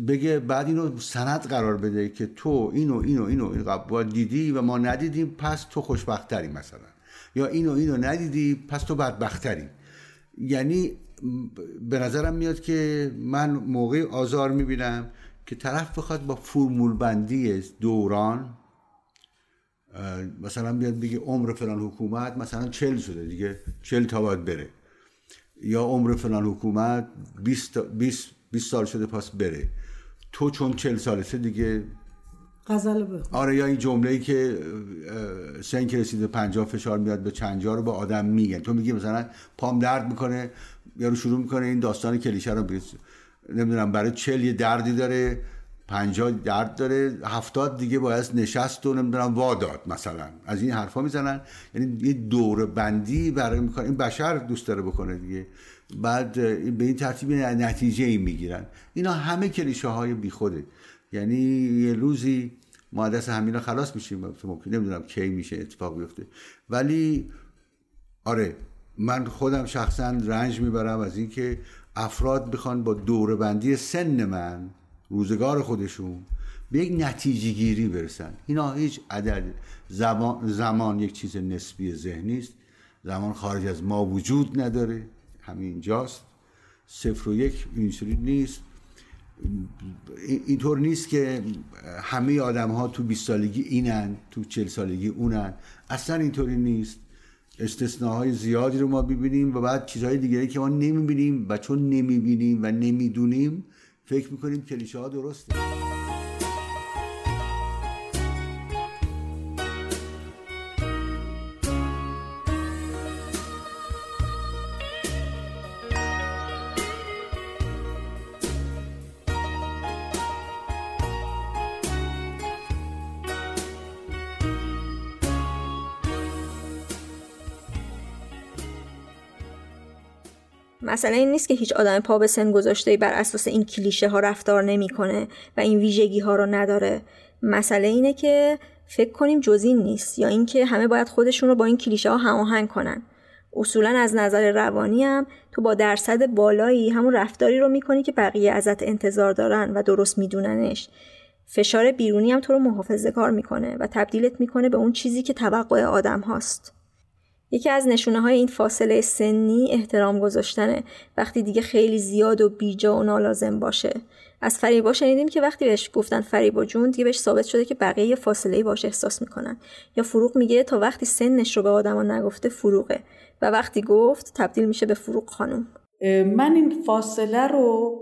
Speaker 5: بگه بعد اینو سند قرار بده که تو اینو اینو اینو اینو دیدی و ما ندیدیم پس تو خوشبختری مثلا. یا اینو اینو ندیدی پس تو بدبختری یعنی به نظرم میاد که من موقع آزار می‌بینم که طرف بخواد با فرمول بندی دوران مثلا بیاد بگه عمر فلان حکومت مثلا چل شده دیگه چل تا باید بره. یا عمر فلان حکومت 20 20 سال شده پاس بره. تو چون چل سالته دیگه
Speaker 2: غزل
Speaker 5: آره یا این جمله ای که سن که رسیده پنجاه فشار میاد به چنجا رو به آدم میگن. تو میگی مثلا پام درد می‌کنه یا رو شروع می‌کنه این داستان کلیشه رو بیرس. نمی‌دونم برای چل یه دردی داره پنجاه درد داره هفتاد دیگه باید نشست و نمی‌دونم واداد مثلا. از این حرفا می‌زنن. یعنی یه دور بندی برای می‌کنه. این بشر دوست داره بکنه دیگه. بعد به این ترتیب نتیجه ای می‌گیرن. اینا همه کلیشه های بیخوده. یعنی یه روزی ما دست همینا خلاص میشیم. ممکن نمی‌دونم کی میشه اتفاق بیفته. ولی آره من خودم شخصا رنج می‌برم از اینکه افراد بخوان با بندی سن من روزگار خودشون به یک نتیجه گیری برسن. اینا هیچ عدد زمان, زمان یک چیز نسبی ذهنی است زمان خارج از ما وجود نداره. همین جاست صفر و یک اینجوری نیست. اینطور نیست که همه آدم ها تو 20 سالگی اینن تو 40 سالگی اونن. اصلا اینطوری نیست. استثناهای زیادی رو ما ببینیم و بعد چیزهای دیگری که ما نمی‌بینیم و چون نمی‌بینیم و نمی‌دونیم فکر می‌کنیم کلیشه ها درسته.
Speaker 4: مسئله این نیست که هیچ آدم پا به سن گذاشته بر اساس این کلیشه ها رفتار نمی‌کنه و این ویژگی ها رو نداره. مسئله اینه که فکر کنیم جز این نیست یا اینکه همه باید خودشون رو با این کلیشه ها هماهنگ کنن. اصولا از نظر روانی هم تو با درصد بالایی همون رفتاری رو می‌کنی که بقیه ازت انتظار دارن و درست میدوننش. فشار بیرونی هم تو رو محافظه کار می‌کنه و تبدیلت می‌کنه به اون چیزی که توقع آدم هاست. یکی از نشونه های این فاصله سنی احترام گذاشتنه. وقتی دیگه خیلی زیاد و بیجا و نالازم باشه. از فریبا شنیدیم که وقتی بهش گفتن فریبا جون دیگه بهش ثابت شده که بقیه یه فاصله باش احساس می‌کنن. یا فروغ میگه تا وقتی سنش رو به آدما نگفته فروغه. و وقتی گفت تبدیل میشه به فروغ خانم.
Speaker 3: من این فاصله رو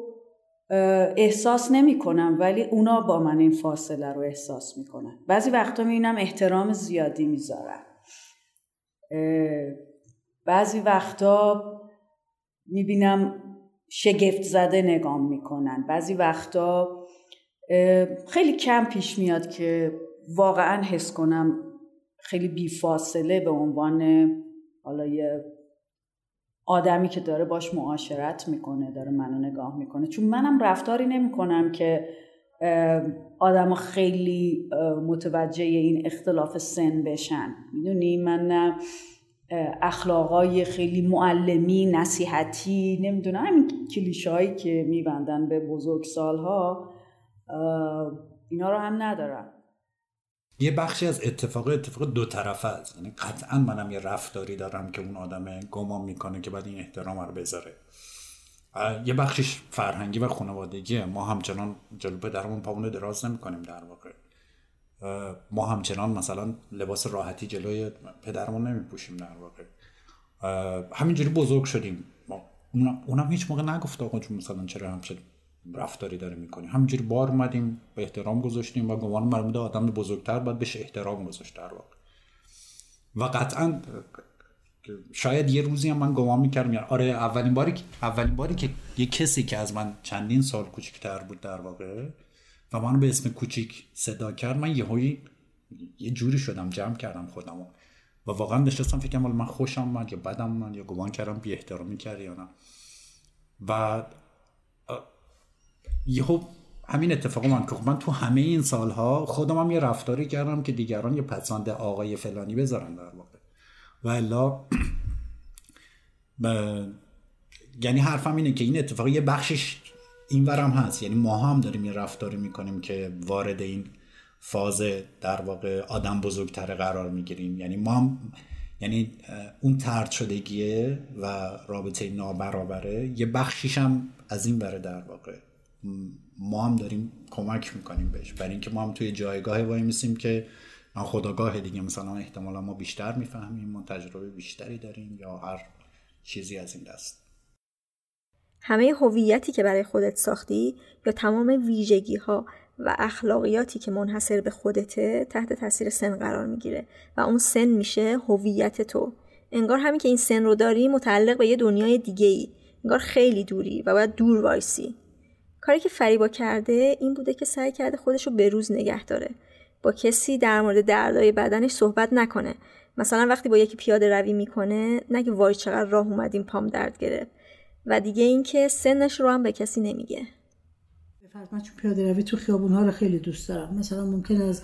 Speaker 3: احساس نمی کنم ولی اونا با من این فاصله رو احساس می‌کنن. بعضی وقتا می‌بینم احترام زیادی می‌ذارن. بعضی وقتا می‌بینم شگفت زده نگام می‌کنن. بعضی وقتا خیلی کم پیش میاد که واقعا حس کنم خیلی بیفاصله به عنوان حالا یه آدمی که داره باش معاشرت می‌کنه داره منو نگاه می‌کنه. چون منم رفتاری نمی‌کنم که آدم خیلی متوجه این اختلاف سن بشن. می‌دونی؟ من اخلاقای خیلی معلمی نصیحتی نمی‌دونم همین کلیشه هایی که میبندن به بزرگ سالها اینا رو هم ندارم.
Speaker 1: یه بخشی از اتفاق اتفاق دو طرفه است. یعنی قطعا منم یه رفتاری دارم که اون آدم گمان می‌کنه که باید این احترام رو بذاره. یه بخشش فرهنگی و خانوادگیه. ما همچنان جلو پدرمون پامون دراز نمی‌کنیم در واقع. ما همچنان مثلا لباس راحتی جلوی پدرمون نمیپوشیم در واقع. همینجوری بزرگ شدیم. ما اونم هیچ موقع نگفت آقا چون مثلا چرا همچه رفتاری داره می‌کنیم همینجوری بار اومدیم به احترام گذاشتیم و گمان مرموده آدم بزرگتر باید بهش احترام گذاشت در واقع. و قطعا شاید یه روزی هم من گمان می‌کردم. یعنی آره اولین باری اولین باری که یه کسی که از من چندین سال کوچکتر بود در واقع و منو به اسم کوچیک صدا کرد من یه یه جوری شدم جمع کردم خودم و واقعا نشستم فکرم من خوشم من یا بدم من یا گمان کردم بی احترامی کرد یا نه. و یهو همین اتفاق من که خب من تو همه این سالها خودم هم یه رفتاری کردم که دیگران یه پسند آقای فلانی بذارن در واقع. و الا یعنی حرفم اینه که این اتفاق یه بخشش این ورم هست. یعنی ما هم داریم یه رفتاری می‌کنیم که وارد این فاز در واقع آدم بزرگتر قرار می‌گیریم. یعنی ما هم یعنی اون ترد شدگیه و رابطه نابرابره یه بخشیش هم از این بره در واقع. ما هم داریم کمک می‌کنیم بهش. برای اینکه ما هم توی جایگاه وای میسیم که خداگاه دیگه. مثلا احتمالا ما بیشتر می‌فهمیم ما تجربه بیشتری داریم یا هر چیزی از این دست.
Speaker 4: همه هویتی که برای خودت ساختی یا تمام ویژگی ها و اخلاقیاتی که منحصر به خودته تحت تاثیر سن قرار می‌گیره و اون سن میشه هویت تو. انگار همین که این سن رو داری متعلق به یه دنیای دیگه ای انگار خیلی دوری و باید دور وایسی. کاری که فریبا کرده این بوده که سعی کرده خودش رو بروز نگه داره. با کسی در مورد دردای بدنش صحبت نکنه. مثلا وقتی با یکی پیاده روی می‌کنه نگه وای چقدر راه اومدیم پام درد گرفت. و دیگه اینکه سنش رو هم به کسی نمیگه.
Speaker 2: من چون پیاده روی تو خیابون ها رو خیلی دوست دارم. مثلا ممکن از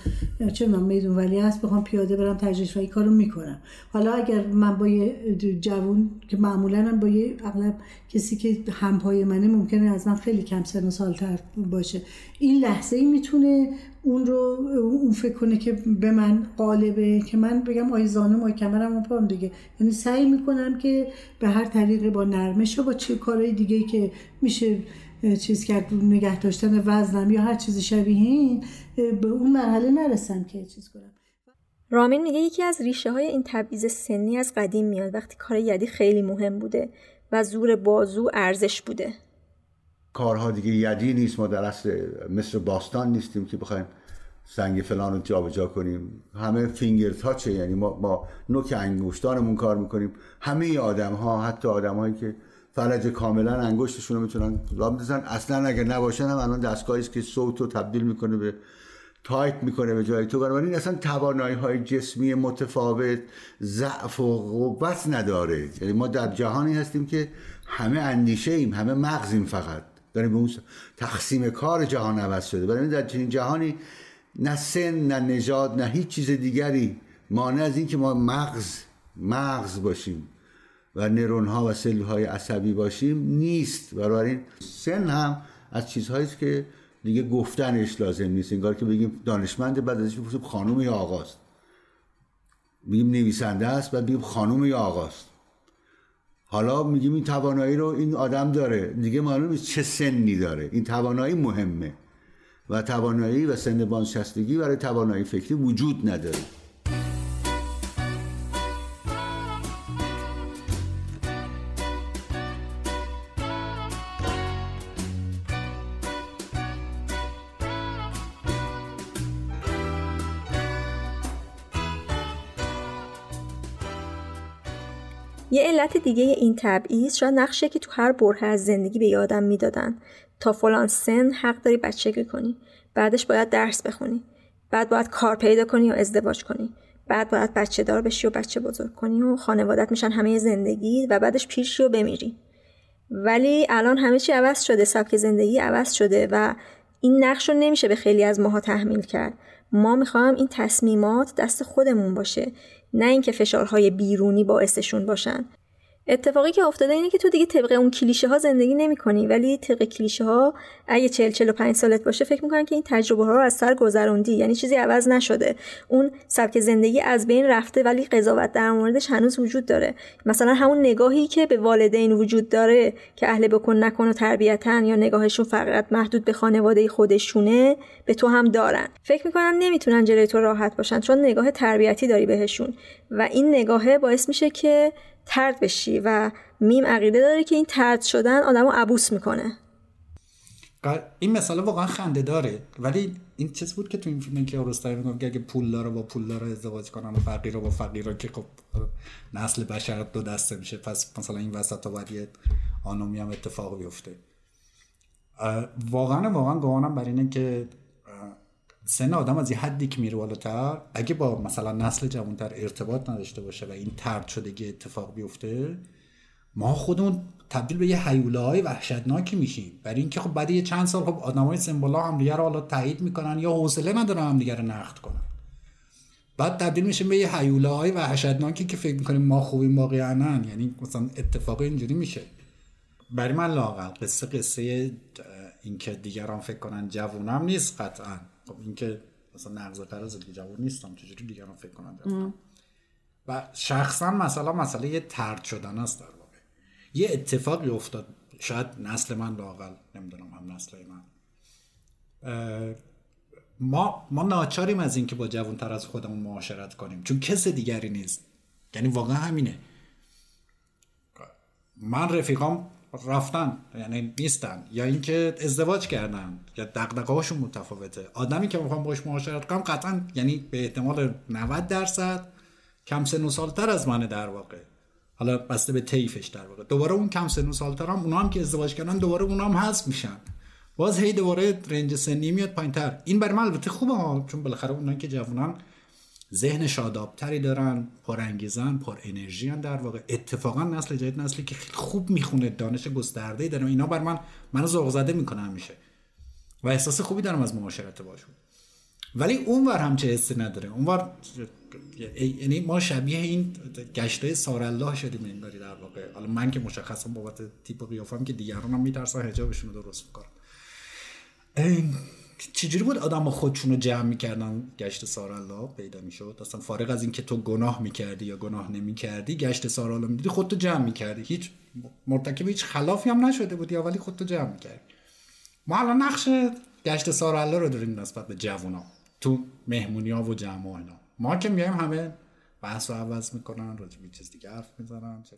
Speaker 2: چه من میدون ولی هست بخوام پیاده برم تجریش و کارو می‌کنم. حالا اگر من با یه جوون که معمولا هم با یه اغلب کسی که همپای منه ممکنه از من خیلی کم سن و سالتر باشه. این لحظه ای می‌تونه اون رو اون فکر کنه که به من قالبه که من بگم آی زانو آی کمرم و پام دیگه. یعنی سعی می‌کنم که به هر طریقی با نرمش و با چه کارهای دیگه که میشه چیز کرد نگه داشتن وزنم یا هر چیز شبیه این به اون مرحله نرسم که چیز کنم.
Speaker 4: رامین میگه یکی از ریشه های این تبعیض سنی از قدیم میاد وقتی کار یدی خیلی مهم بوده و زور بازو ارزش بوده.
Speaker 5: کارها دیگه یدی نیست ما در اصل مثل باستان نیستیم که بخوایم سنگ فلان رو جابجا کنیم. همه finger touch ه یعنی ما با نوک انگشتانمون کار می‌کنیم. همه آدم ها حتی آدم هایی که فلج کاملا انگشتشون رو می‌تونن راه بندازن اصلا اگر نباشن هم الان دستگاهی که صوت رو تبدیل می‌کنه به تایپ می‌کنه به جای تو. بنابراین اصلا توانایی های جسمی متفاوت ضعف و قوت نداره. یعنی ما در جهانی هستیم که همه اندیشه ایم همه مغزیم فقط. داریم به اون تقسیم کار جهان عوض شده. برای در چنین جهانی نه سن نه نژاد نه هیچ چیز دیگری مانع از این که ما مغز مغز باشیم. و نرون ها و سلول های عصبی باشیم نیست. این سن هم از چیزهایی که دیگه گفتنش لازم نیست. انگار که بگیم دانشمند بعد ازش بپرسیم خانم یا آقاست. میگیم نویسنده است و بگیم خانم یا آقاست. حالا میگیم این توانایی رو این آدم داره. دیگه معلوم نیست چه سنی داره. این توانایی مهمه. و توانایی و سن بازنشستگی برای توانایی فکری وجود نداره.
Speaker 4: یه علت دیگه این تبعیض شاید نقشه که تو هر بره از زندگی به یادم می‌دادن. تا فلان سن حق داری بچگی کنی. بعدش باید درس بخونی. بعد باید کار پیدا کنی یا ازدواج کنی. بعد باید بچه دار بشی و بچه بزرگ کنی و خانوادت میشن همه زندگی و بعدش پیرشی و بمیری. ولی الان همه چی عوض شده. سبک زندگی عوض شده و این نقش رو نمیشه به خیلی از ماها تحمیل کرد. ما می‌خوایم این تصمیمات دست خودمون باشه. نه اینکه فشارهای بیرونی باعثشون باشن. اتفاقی که افتاده اینه که تو دیگه طبق اون کلیشه ها زندگی نمی کنی ولی طبق کلیشه ها اگه 40 45 سالت باشه فکر می‌کنن که این تجربه ها رو از سر گذروندی. یعنی چیزی عوض نشده. اون سبک زندگی از بین رفته ولی قضاوت در موردش هنوز وجود داره. مثلا همون نگاهی که به والدین وجود داره که اهل بکن نکن و تربیتن یا نگاهشون فقط محدود به خانواده خودشونه به تو هم دارن. فکر می‌کنن نمی‌تونن جلوی تو راحت باشن چون نگاه تربیتی داری بهشون. و این نگاهه باعث میشه که ترد بشی و میم عقیده داره که این ترد شدن آدم رو عبوس می‌کنه.
Speaker 1: این مثال واقعا خنده داره. ولی این چیز بود که تو این فیلم که اورستای میگم که اگه با پول داره ازدواج کنن و فقیر با فقیر که خب نسل بشر دو دسته میشه. پس مثلا این وسط ها باید آنومی هم اتفاق بیفته. واقعا واقعا گوانم بر اینه که سن آدم از یه حدی که میره بالاتر اگه با مثلا نسل جوانتر ارتباط نداشته باشه و این ترد شدگی اتفاق بیفته ما خودمون تبدیل به یه حیوله های وحشتناکی میشیم. برای اینکه خب بعد یه چند سال خب آدمای سمبولا هم دیگه رو حالا تایید می‌کنن یا حوصله ندارن هم دیگه رو نقد کنن. بعد تبدیل میشیم به یه حیوله های وحشتناکی که فکر می‌کنیم ما خوبیم واقعا یعنی مثلا اتفاق اینجوری میشه. برای من لاقل قصه قصه اینکه دیگران فکر کنن جوونم نیست قطعا. خب این که مثلا نقض از دیگه جوان نیستم چجوری دیگران فکر کنن و شخصا مثلا مسئله یه ترد شدن است در واقع. یه اتفاقی افتاد شاید نسل من لاقل نمی‌دونم هم نسل من. ما ما ناچاریم از اینکه با جوانتر از خودمون معاشرت کنیم چون کس دیگری نیست. یعنی واقعا همینه. من رفیقام رفتن یعنی نیستن. یا اینکه ازدواج کردن یا دغدغه هاشون متفاوته. آدمی که می‌خوام باش معاشرت کنم قطعا یعنی به احتمال 90 درصد کم سن و سالتر از منه در واقع. حالا بسته به طیفش در واقع. دوباره اون کم سن و سالتر هم اونا هم که ازدواج کردن دوباره اونا هم حذف میشن. باز هی دوباره رنج سنی میاد پایینتر. این برای من البته خوبه ها چون بالاخره اونایی که جوانن ذهن شادابتری دارن پر انگیزن پر انرژی در واقع. اتفاقا نسل جدید نسلی که خیلی خوب می‌خونه دانش گسترده دارم اینا بر من منو ذوق زده می‌کنه همیشه. و احساس خوبی دارم از معاشرت باشون. ولی اونور هم چه حسی نداره. اونور یعنی ما شبیه این گشته سارالله شدیم انگاری در واقع. حالا من که مشخصا بابت تیپ قیافم که دیگران هم میترسن حجابشون رو درست می‌کنم چجوری بود آدم با خودشون رو جمع می‌کردن؟ گشت سارالله پیدا می‌شد. اصلا فارغ از اینکه تو گناه می‌کردی یا گناه نمی‌کردی گشت سارالله می‌دیدی خودتو جمع می‌کردی. هیچ مرتکب هیچ خلافی هم نشده بودی ولی خودتو جمع می‌کردی. ما الان نقش گشت سارالله رو داریم نسبت به جوونا. تو مهمونی ها و جمع و اینا. ما که میایم همه بحث رو عوض می‌کنن راجع به چیز دیگه حرف می‌زنن چه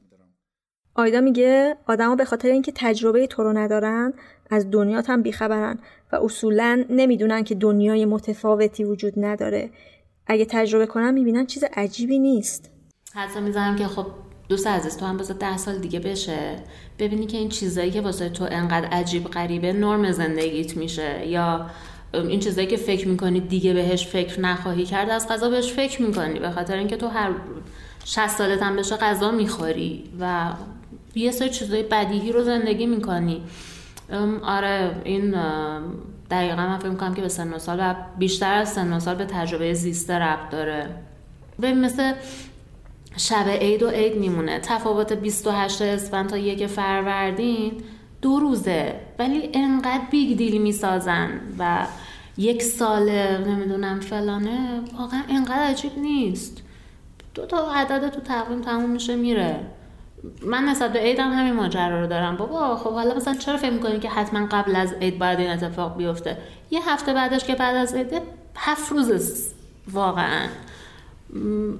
Speaker 4: آیدا میگه آدما به خاطر اینکه تجربه تو رو ندارن از دنیا هم بیخبرن و اصولا نمی‌دونن که دنیای متفاوتی وجود نداره. اگه تجربه کنن می‌بینن چیز عجیبی نیست.
Speaker 6: حتی می‌زنم که خب دوست عزیز تو هم بذار ده سال دیگه بشه. ببینی که این چیزایی که واسه تو انقدر عجیب غریبه نرم زندگیت میشه. یا این چیزایی که فکر می‌کنی دیگه بهش فکر نخواهی کرد از غذا بهش فکر می‌کنی. به خاطر اینکه تو هر 60 سالت هم بشه غذا می‌خوری و یه سری چیزای بدیهی رو زندگی می‌کنی. آره این دقیقا من فکر می‌کنم که به سن و سال و بیشتر از سن و سال به تجربه زیسته ربط داره. به مثل شب عید و عید میمونه. تفاوت 28 اسفند تا یک فروردین دو روزه. ولی انقدر بیگ دیل می‌سازن و یک سال نمی‌دونم فلانه واقعا انقدر عجیب نیست. دو تا عدد تو تقویم تموم میشه میره. من نسبت به عید هم همین ماجرا رو دارم. بابا خب حالا مثلا چرا فکر می‌کنی که حتما قبل از عید باید این اتفاق بیفته؟ یه هفته بعدش که بعد از عید هفت روز واقعا.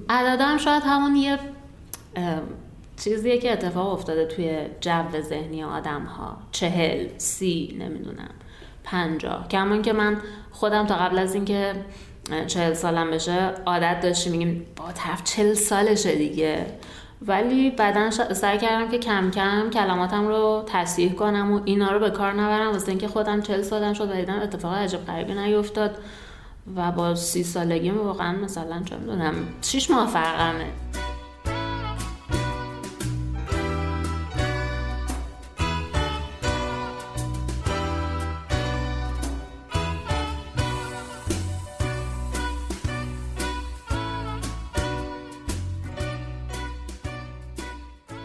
Speaker 6: عدد هم شاید همون یه چیزیه که اتفاق افتاده توی جو ذهنی آدم ها چهل سی نمی‌دونم پنجاه. کمان که من خودم تا قبل از اینکه چهل سالم بشه عادت داشتی میگیم با طرف چهل سالشه دیگه. ولی بعدا سعی کردم که کم کم کلماتم رو تصحیح کنم و اینا رو به کار نبرم. واسه اینکه خودم چل سالم شد و دیدم اتفاق عجب غریبی نیفتاد و با سی سالگی واقعا مثلا چه می‌دونم شیش ماه فرقمه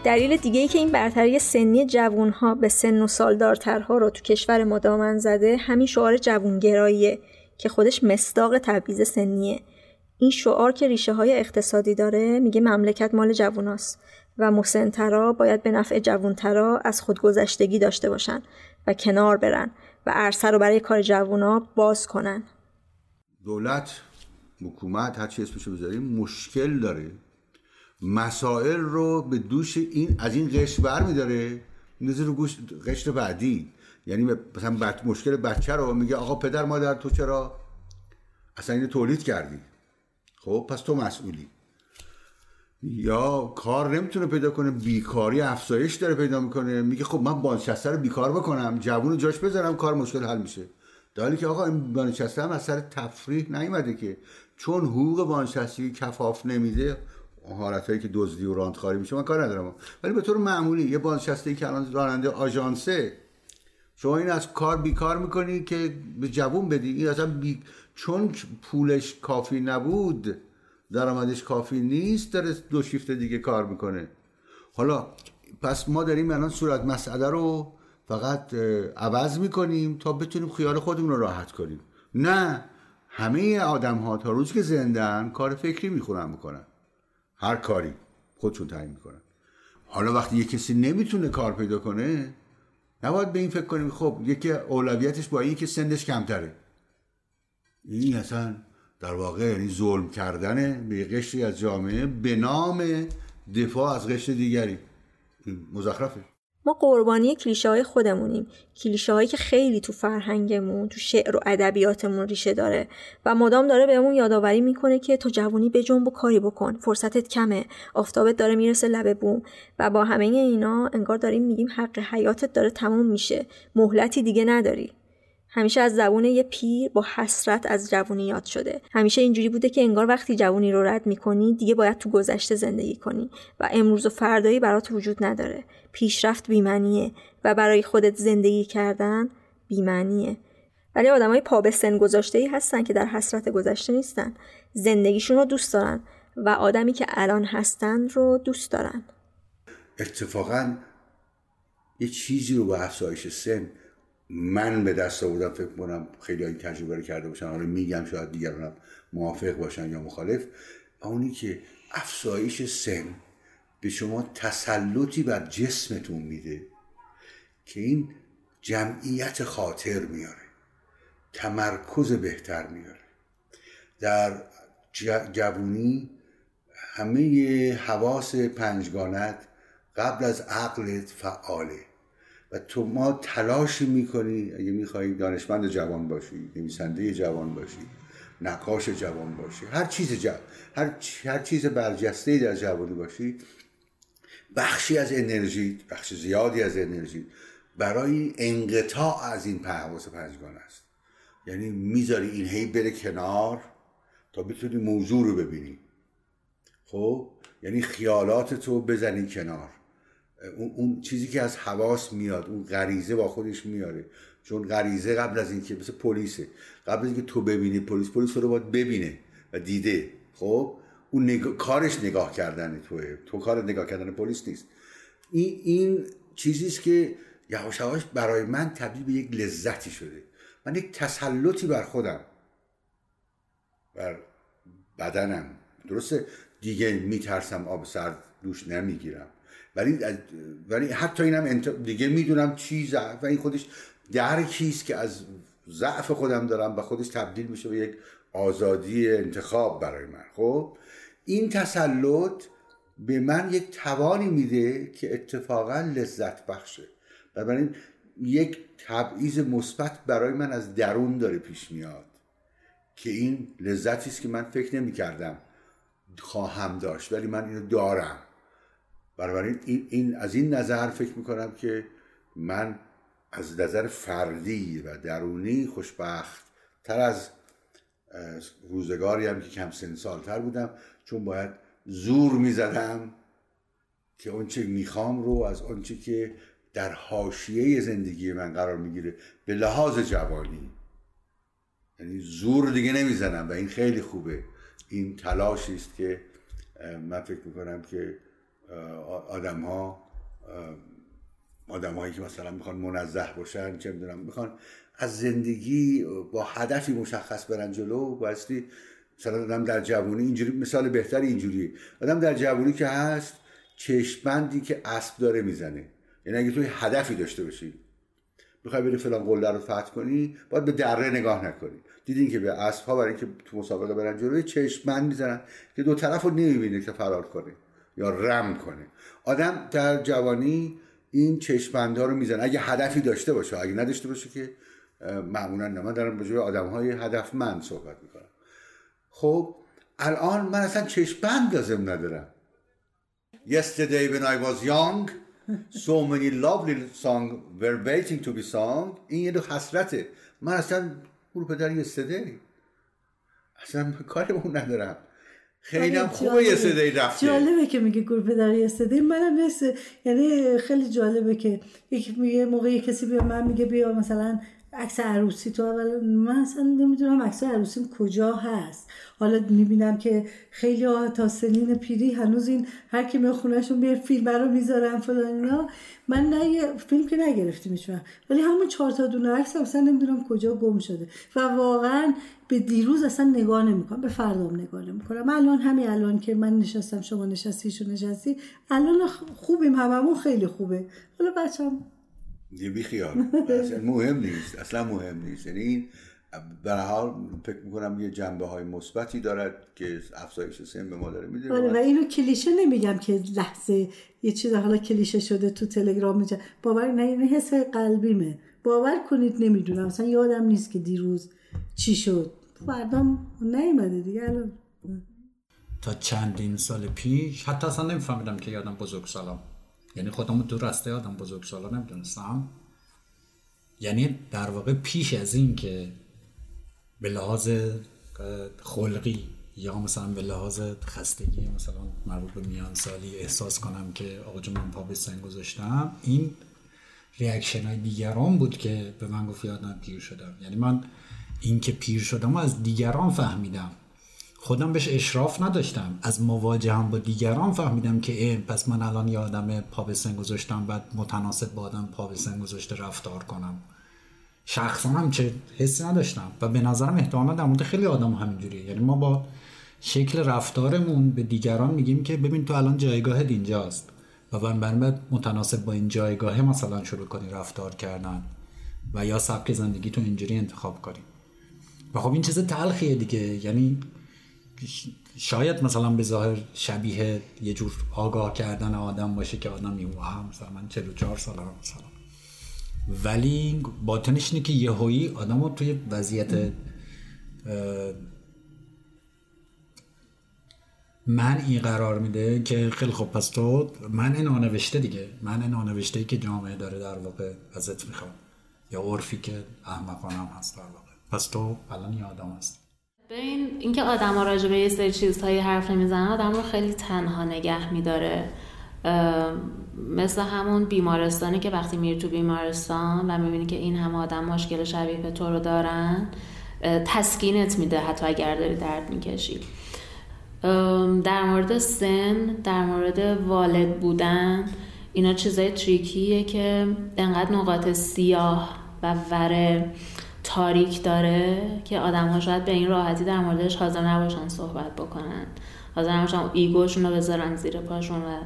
Speaker 4: دلیل دیگه ای که این برتری سنی جوانها به سن و سالدارترها رو تو کشور ما دامن زده همین شعار جوونگراییه که خودش مصداق تبعیض سنیه. این شعار که ریشه های اقتصادی داره میگه مملکت مال جووناست و مسنترا باید به نفع جوونترا از خودگذشتگی داشته باشن و کنار برن و عرصه رو برای کار جوونا باز کنن.
Speaker 5: دولت حکومت هر چی اسمشو بذاریم مشکل داره. مسائل رو به دوش این از این قشر بر میداره می‌ذاره رو گوش قشر بعدی. یعنی مثلا بچ... مشکل بچه رو میگه آقا پدر مادر تو چرا؟ اصلا اینو تولید کردی. خب پس تو مسئولی. یا کار نمی‌تونه پیدا کنه بیکاری افزایش داره پیدا می‌کنه. میگه خب من بانشسته رو بیکار بکنم جوون جاش بذارم کار مشکل حل میشه. در که آقا این بانشسته هم از سر تفریح نیومده که. چون حقوق بانشستگی کفاف نمیده هایی که دزدی و راندخاری میشه من کار ندارم. ولی به طور معمولی یه بازنشسته که الان راننده آژانسه شما این از کار بیکار می‌کنی که به جوون بدی. این اصلا بی... چون پولش کافی نبود درآمدش کافی نیست داره دو شیفت دیگه کار می‌کنه. حالا پس ما داریم الان صورت مسئله رو فقط عوض می‌کنیم تا بتونیم خیال خودمون رو راحت کنیم. نه همه آدم ها تا روز که زندن کار فکری می‌خورن می‌کنن. هر کاری خودشون تعیین می‌کنن. حالا وقتی یه کسی نمی‌تونه کار پیدا کنه نباید به این فکر کنیم خب یکی اولویتش با این که سنش کمتره. این اصلا در واقع یعنی ظلم کردن به قشری از جامعه به نام دفاع از قشر دیگری. مزخرفه.
Speaker 4: ما قربانی کلیشه های خودمونیم. کلیشه هایی که خیلی تو فرهنگمون تو شعر و ادبیاتمون ریشه داره و مدام داره بهمون یادآوری می‌کنه که تو جوونی به جنب و کاری بکن. فرصتت کمه. آفتابت داره می‌رسه لب بوم. و با همه اینا انگار داریم میگیم حق حیاتت داره تموم میشه. مهلتی دیگه نداری. همیشه از زبون یه پیر با حسرت از جوونی یاد شده. همیشه اینجوری بوده که انگار وقتی جوونی رو رد می‌کنی دیگه باید تو گذشته زندگی کنی و امروز و فردایی برات وجود نداره. پیشرفت بیمنیه و برای خودت زندگی کردن بیمنیه ولی آدمای پا به سن گذاشته ای هستن که در حسرت گذشته نیستن. زندگیشون رو دوست دارن و آدمی که الان هستن رو دوست دارن.
Speaker 5: اتفاقا یه چیزی رو با افزایش سن من به دست آوردم فکر کنم خیلی این تجربه رو کرده باشن. حالا میگم شاید دیگران موافق باشن یا مخالف. اونی که افزایش سن به شما تسلطی بر جسمتون میده که این جمعیت خاطر میاره تمرکز بهتر میاره. در جوونی همه حواس پنجگانت قبل از عقلت فعاله. و تو ما تلاشی می‌کنی اگه میخوایی دانشمند جوان باشی نویسنده جوان باشی نقاش جوان باشی هر چیز جو... هر, هر چیز برجسته در جوانی باشی بخشی از انرژی بخش زیادی از انرژی برای انقطاع از این حواس پنجگان است. یعنی می‌ذاری این هی بره کنار تا بتونی موضوع رو ببینی. خب؟ یعنی خیالات تو بزنی کنار. اون, چیزی که از حواس میاد اون غریزه با خودش میاره. چون غریزه قبل از اینکه مثل پلیسه. قبل از اینکه تو ببینی پلیس پلیس رو باید ببینه و دیده. خب؟ اون کارش نگاه کردن توه. تو کار نگاه کردن پلیس نیست. این این چیزی است که یواش یواش برای من تبدیل به یک لذتی شده. من یک تسلطی بر خودم. بر بدنم. درسته؟ دیگه میترسم آب سرد دوش نمی‌گیرم. ولی ولی حتی اینم دیگه می‌دونم چی و این خودش درکیست که از ضعف خودم دارم و خودش تبدیل میشه به یک آزادی انتخاب برای من. خب؟ این تسلط به من یک توانی میده که اتفاقا لذت بخشه. و بنابراین یک تبعیض مثبت برای من از درون داره پیش میاد که این لذتی است که من فکر نمی کردم خواهم داشت ولی من اینو دارم. بنابراین این, این از این نظر فکر می‌کنم که من از نظر فردی و درونی خوشبخت تر از روزگاری هم که کم سن سالتر بودم چون باید زور می‌زدم که آنچه می‌خوام رو از آنچه که در حاشیه زندگی من قرار می‌گیره به لحاظ جوانی. یعنی زور دیگه نمی‌زنم و این خیلی خوبه. این تلاشی است که من فکر می‌کنم که آدم ها آدم هایی که مثلا می‌خوان منزه باشن چه می‌دونم می‌خوان از زندگی با هدفی مشخص برن جلو بایستی مثلا آدم در جوانی اینجوری مثال بهتری اینجوری آدم در جوانی که هست چشمندی که اسب داره می‌زنه. یعنی اگه توی هدفی داشته باشی می‌خوای بری فلان قله رو فتح کنی باید به دره نگاه نکنی. دیدین که به اسب ها برای اینکه تو مسابقه برن جلو چشمند می‌زنن که دو طرف رو نمی‌بینه که فرار کنه. یا رم کنه. آدم در جوانی این چشمندها رو می‌زنه. اگه هدفی داشته باشه اگه نداشته باشه که معمولا نه. من دارم به آدم های هدفمند صحبت می‌کنم. خب الان من اصلا چشمند لازم ندارم. Yesterday when I was young so many lovely songs were waiting to be sung. این یه دو حسرته. من اصلا برو پدر yesterday. اصلا کاری اون ندارم. خیلی هم خوبه یه صدایی رفته.
Speaker 2: جالبه که میگه گروه پدر یه صدایی منم مثل یعنی خیلی جالبه که یک موقعی کسی بیا من میگه بیا مثلا عکس عروسی تو اول من اصلا نمی‌دونم عکس عروسیم کجا هست. حالا می‌بینم که خیلی ها تا سنین پیری هنوز این هر کی می خونهشون بیه فیلم رو می‌ذارن فلان اینا. من نه فیلم که نگرفتیم هیچ ولی همون چهار تا دونه عکس اصلا نمی‌دونم کجا گم شده. و واقعا به دیروز اصلا نگاه نمی‌کنم به فردام نگاه نمی‌کنم. الان همین الان که من نشستم شما نشستی شو نشستی الان خوبیم هممون خیلی خوبه. حالا بچم
Speaker 5: یه بی خیال. اصلا مهم نیست. اصلا مهم نیست. یعنی این به حال فکر می‌کنم یه جنبه های مثبتی دارد که افزایش سن به ما داره. میده
Speaker 2: آره و اینو کلیشه نمیگم که لحظه یه چیز حالا کلیشه شده تو تلگرام میشه باور نه این حس قلبیمه. باور کنید نمی‌دونم. مثلا یادم نیست که دیروز چی شد. فردام نیومده دیگه. الان
Speaker 1: تا چندین سال پیش حتی اصلا نمیفهمیدم که یادم بزرگ سالم یعنی خودم تو رسته آدم بزرگ سالا نمی‌دونستم. یعنی در واقع پیش از این که به لحاظ خلقی یا مثلا به لحاظ خستگی مثلا مربوط به میان سالی احساس کنم که آقا جون من پا به سن گذاشتم این reaction های دیگران بود که به من گفت یادم پیر شدم. یعنی من این که پیر شدم از دیگران فهمیدم. خودم بهش اشراف نداشتم. از مواجهم با دیگران فهمیدم که پس من الان یه آدم پا به سن گذاشتم بعد متناسب با آدم پا به سن گذاشته رفتار کنم. شخصا هم چه حسی نداشتم و به نظرم احتمالا در مورد خیلی آدم همینجوریه. یعنی ما با شکل رفتارمون به دیگران میگیم که ببین تو الان جایگاهت اینجاست. و بعد متناسب با این جایگاه مثلا شروع کنی رفتار کردن و یا سبک زندگی تو اینجوری انتخاب کنی. و خب این چیز تلخیه دیگه. یعنی شاید مثلا به ظاهر شبیه یه جور آگاه کردن آدم باشه که آدم میوه مثلا من 44 سالم مثلا. ولی باطنش اینه که یهویی آدم توی وضعیت من این قرار میده که خیلی خوب پس تو من این آنوشته دیگه. من این آنوشته ای که جامعه داره در واقع ازت می‌خوام یا عرفی که احمقانه هم هست در واقع. پس تو الان یه آدم هست
Speaker 6: به این اینکه آدم راجع به یه سری چیزهایی حرف نمی‌زنن آدم رو خیلی تنها نگه میداره. مثل همون بیمارستانی که وقتی میری تو بیمارستان و می‌بینی که این همه آدم مشکل شبیه به تو رو دارن تسکینت میده حتی اگر داری درد می‌کشی. در مورد سن در مورد والد بودن اینا چیزای تریکیه که انقدر نقاط سیاه و وره. تاریک داره که آدم ها شاید به این راحتی در موردش حاضر نباشن صحبت بکنن. حاضر نباشن ایگوشون رو بذارن زیر پاشون و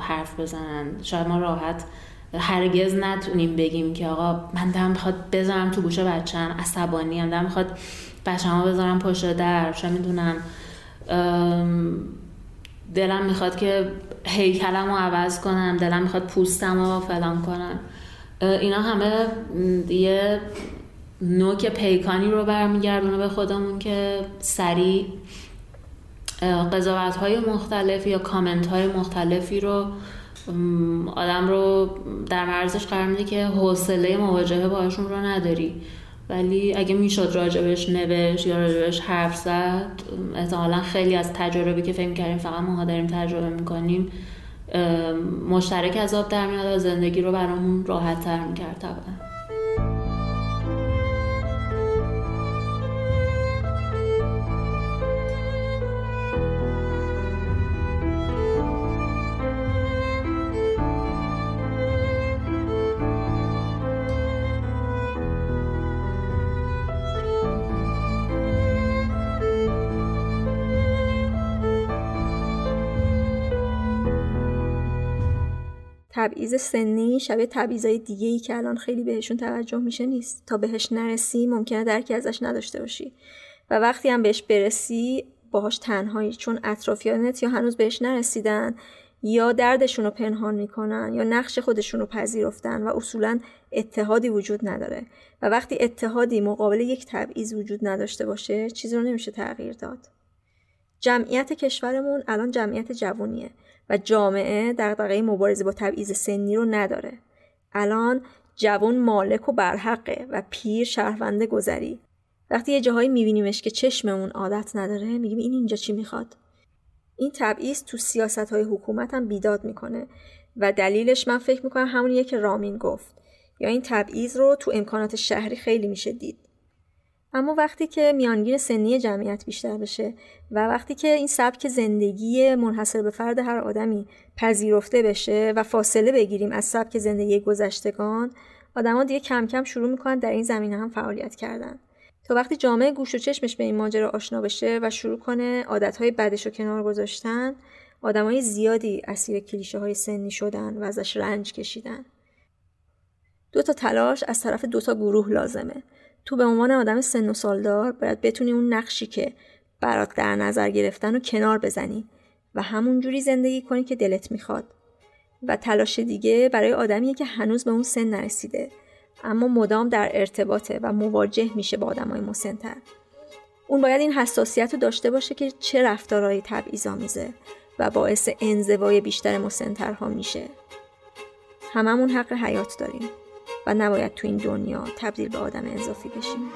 Speaker 6: حرف بزنن. شاید ما راحت هرگز نتونیم بگیم که آقا من دارم می‌خواد بذارم تو گوشه بچم عصبانی هم دارم می‌خواد بچم بذارم پشت در چه می‌دونم. دلم می‌خواد که هیکلم رو عوض کنم دلم می‌خواد پوستم رو فلان کنم. اینا همه یه نوک پیکانی رو برمیگردونه به خودمون که سریع قضاوت های مختلف یا کامنت های مختلفی رو آدم رو در مرزش قرار میده که حوصله مواجهه باشون رو نداری. ولی اگه می‌شد راجبش نوشت یا راجبش حرف زد احتمالا خیلی از تجربی که فکر کردیم فقط ما داریم تجربه می‌کنیم مشترک از آب در میاد و زندگی رو برامون راحت تر می‌کرد طبعا.
Speaker 4: تبعیض سنی شبیه تبعیضای دیگه ای که الان خیلی بهشون توجه میشه نیست. تا بهش نرسی ممکنه درکی ازش نداشته باشی. و وقتی هم بهش برسی باهاش تنهایی. چون اطرافیانت یا هنوز بهش نرسیدن یا دردشون رو پنهان می‌کنن یا نقش خودشون رو پذیرفتن و اصولا اتحادی وجود نداره. و وقتی اتحادی مقابل یک تبعیض وجود نداشته باشه چیزی رو نمیشه تغییر داد. جمعیت کشورمون الان جمعیت جوونیه. و جامعه دغدغه مبارزه با تبعیض سنی رو نداره. الان جوان مالک و برحقه و پیر شهرونده گذری. وقتی یه جاهایی میبینیمش که چشممون عادت نداره میگیم این اینجا چی می‌خواد؟ این تبعیض تو سیاست های حکومت هم بیداد می‌کنه و دلیلش من فکر می‌کنم همونیه که رامین گفت. یا این تبعیض رو تو امکانات شهری خیلی میشه دید. اما وقتی که میانگین سنی جمعیت بیشتر بشه و وقتی که این سبک زندگی منحصر به فرد هر آدمی پذیرفته بشه و فاصله بگیریم از سبک زندگی گذشتگان آدما دیگه کم کم شروع می‌کنن در این زمینه هم فعالیت کردن. تا وقتی جامعه گوش و چشمش به این ماجرا آشنا بشه و شروع کنه عادتهای بدش رو کنار گذاشتن آدمای زیادی اسیر کلیشه های سنی شدن و ازش رنج کشیدن. دو تا تلاش از طرف دو تا گروه لازمه. تو به عنوان آدم سن و سالدار باید بتونی اون نقشی که برات در نظر گرفتن و کنار بزنی و همون جوری زندگی کنی که دلت می‌خواد. و تلاش دیگه برای آدمیه که هنوز به اون سن نرسیده. اما مدام در ارتباطه و مواجه میشه با آدمای مسنتر. اون باید این حساسیت رو داشته باشه که چه رفتارهایی تبعیض‌آمیزه و باعث انزوای بیشتر مسنترها میشه. هممون حق حیات داریم. و نباید تو این دنیا تبدیل به آدم اضافی بشیم.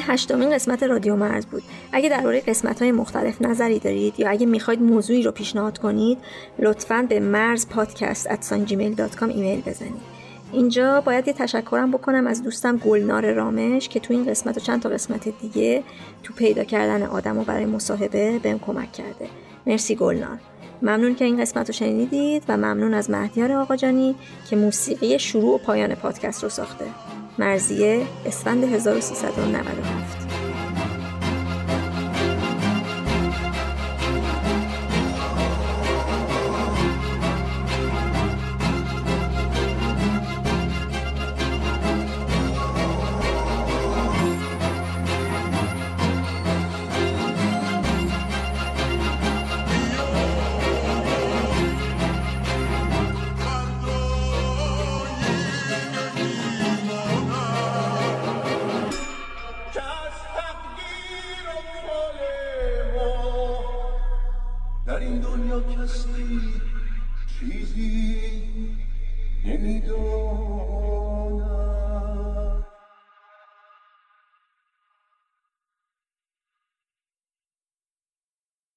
Speaker 4: این هشتمین قسمت رادیو مرز بود. اگه درباره قسمت های مختلف نظری دارید یا اگه می‌خواید موضوعی رو پیشنهاد کنید لطفا به مرز پادکست ایمیل بزنید. اینجا باید یه تشکرم بکنم از دوستم گلنار رامش که تو این قسمت و چند تا قسمت دیگه تو پیدا کردن آدم و برای مصاحبه بهم کمک کرده. مرسی گلنار. ممنون که این قسمت رو شنیدید و ممنون از مهدیار آقاجانی که موسیقی شروع و پایان پادکست رو ساخته. مرزیه اسفند 1397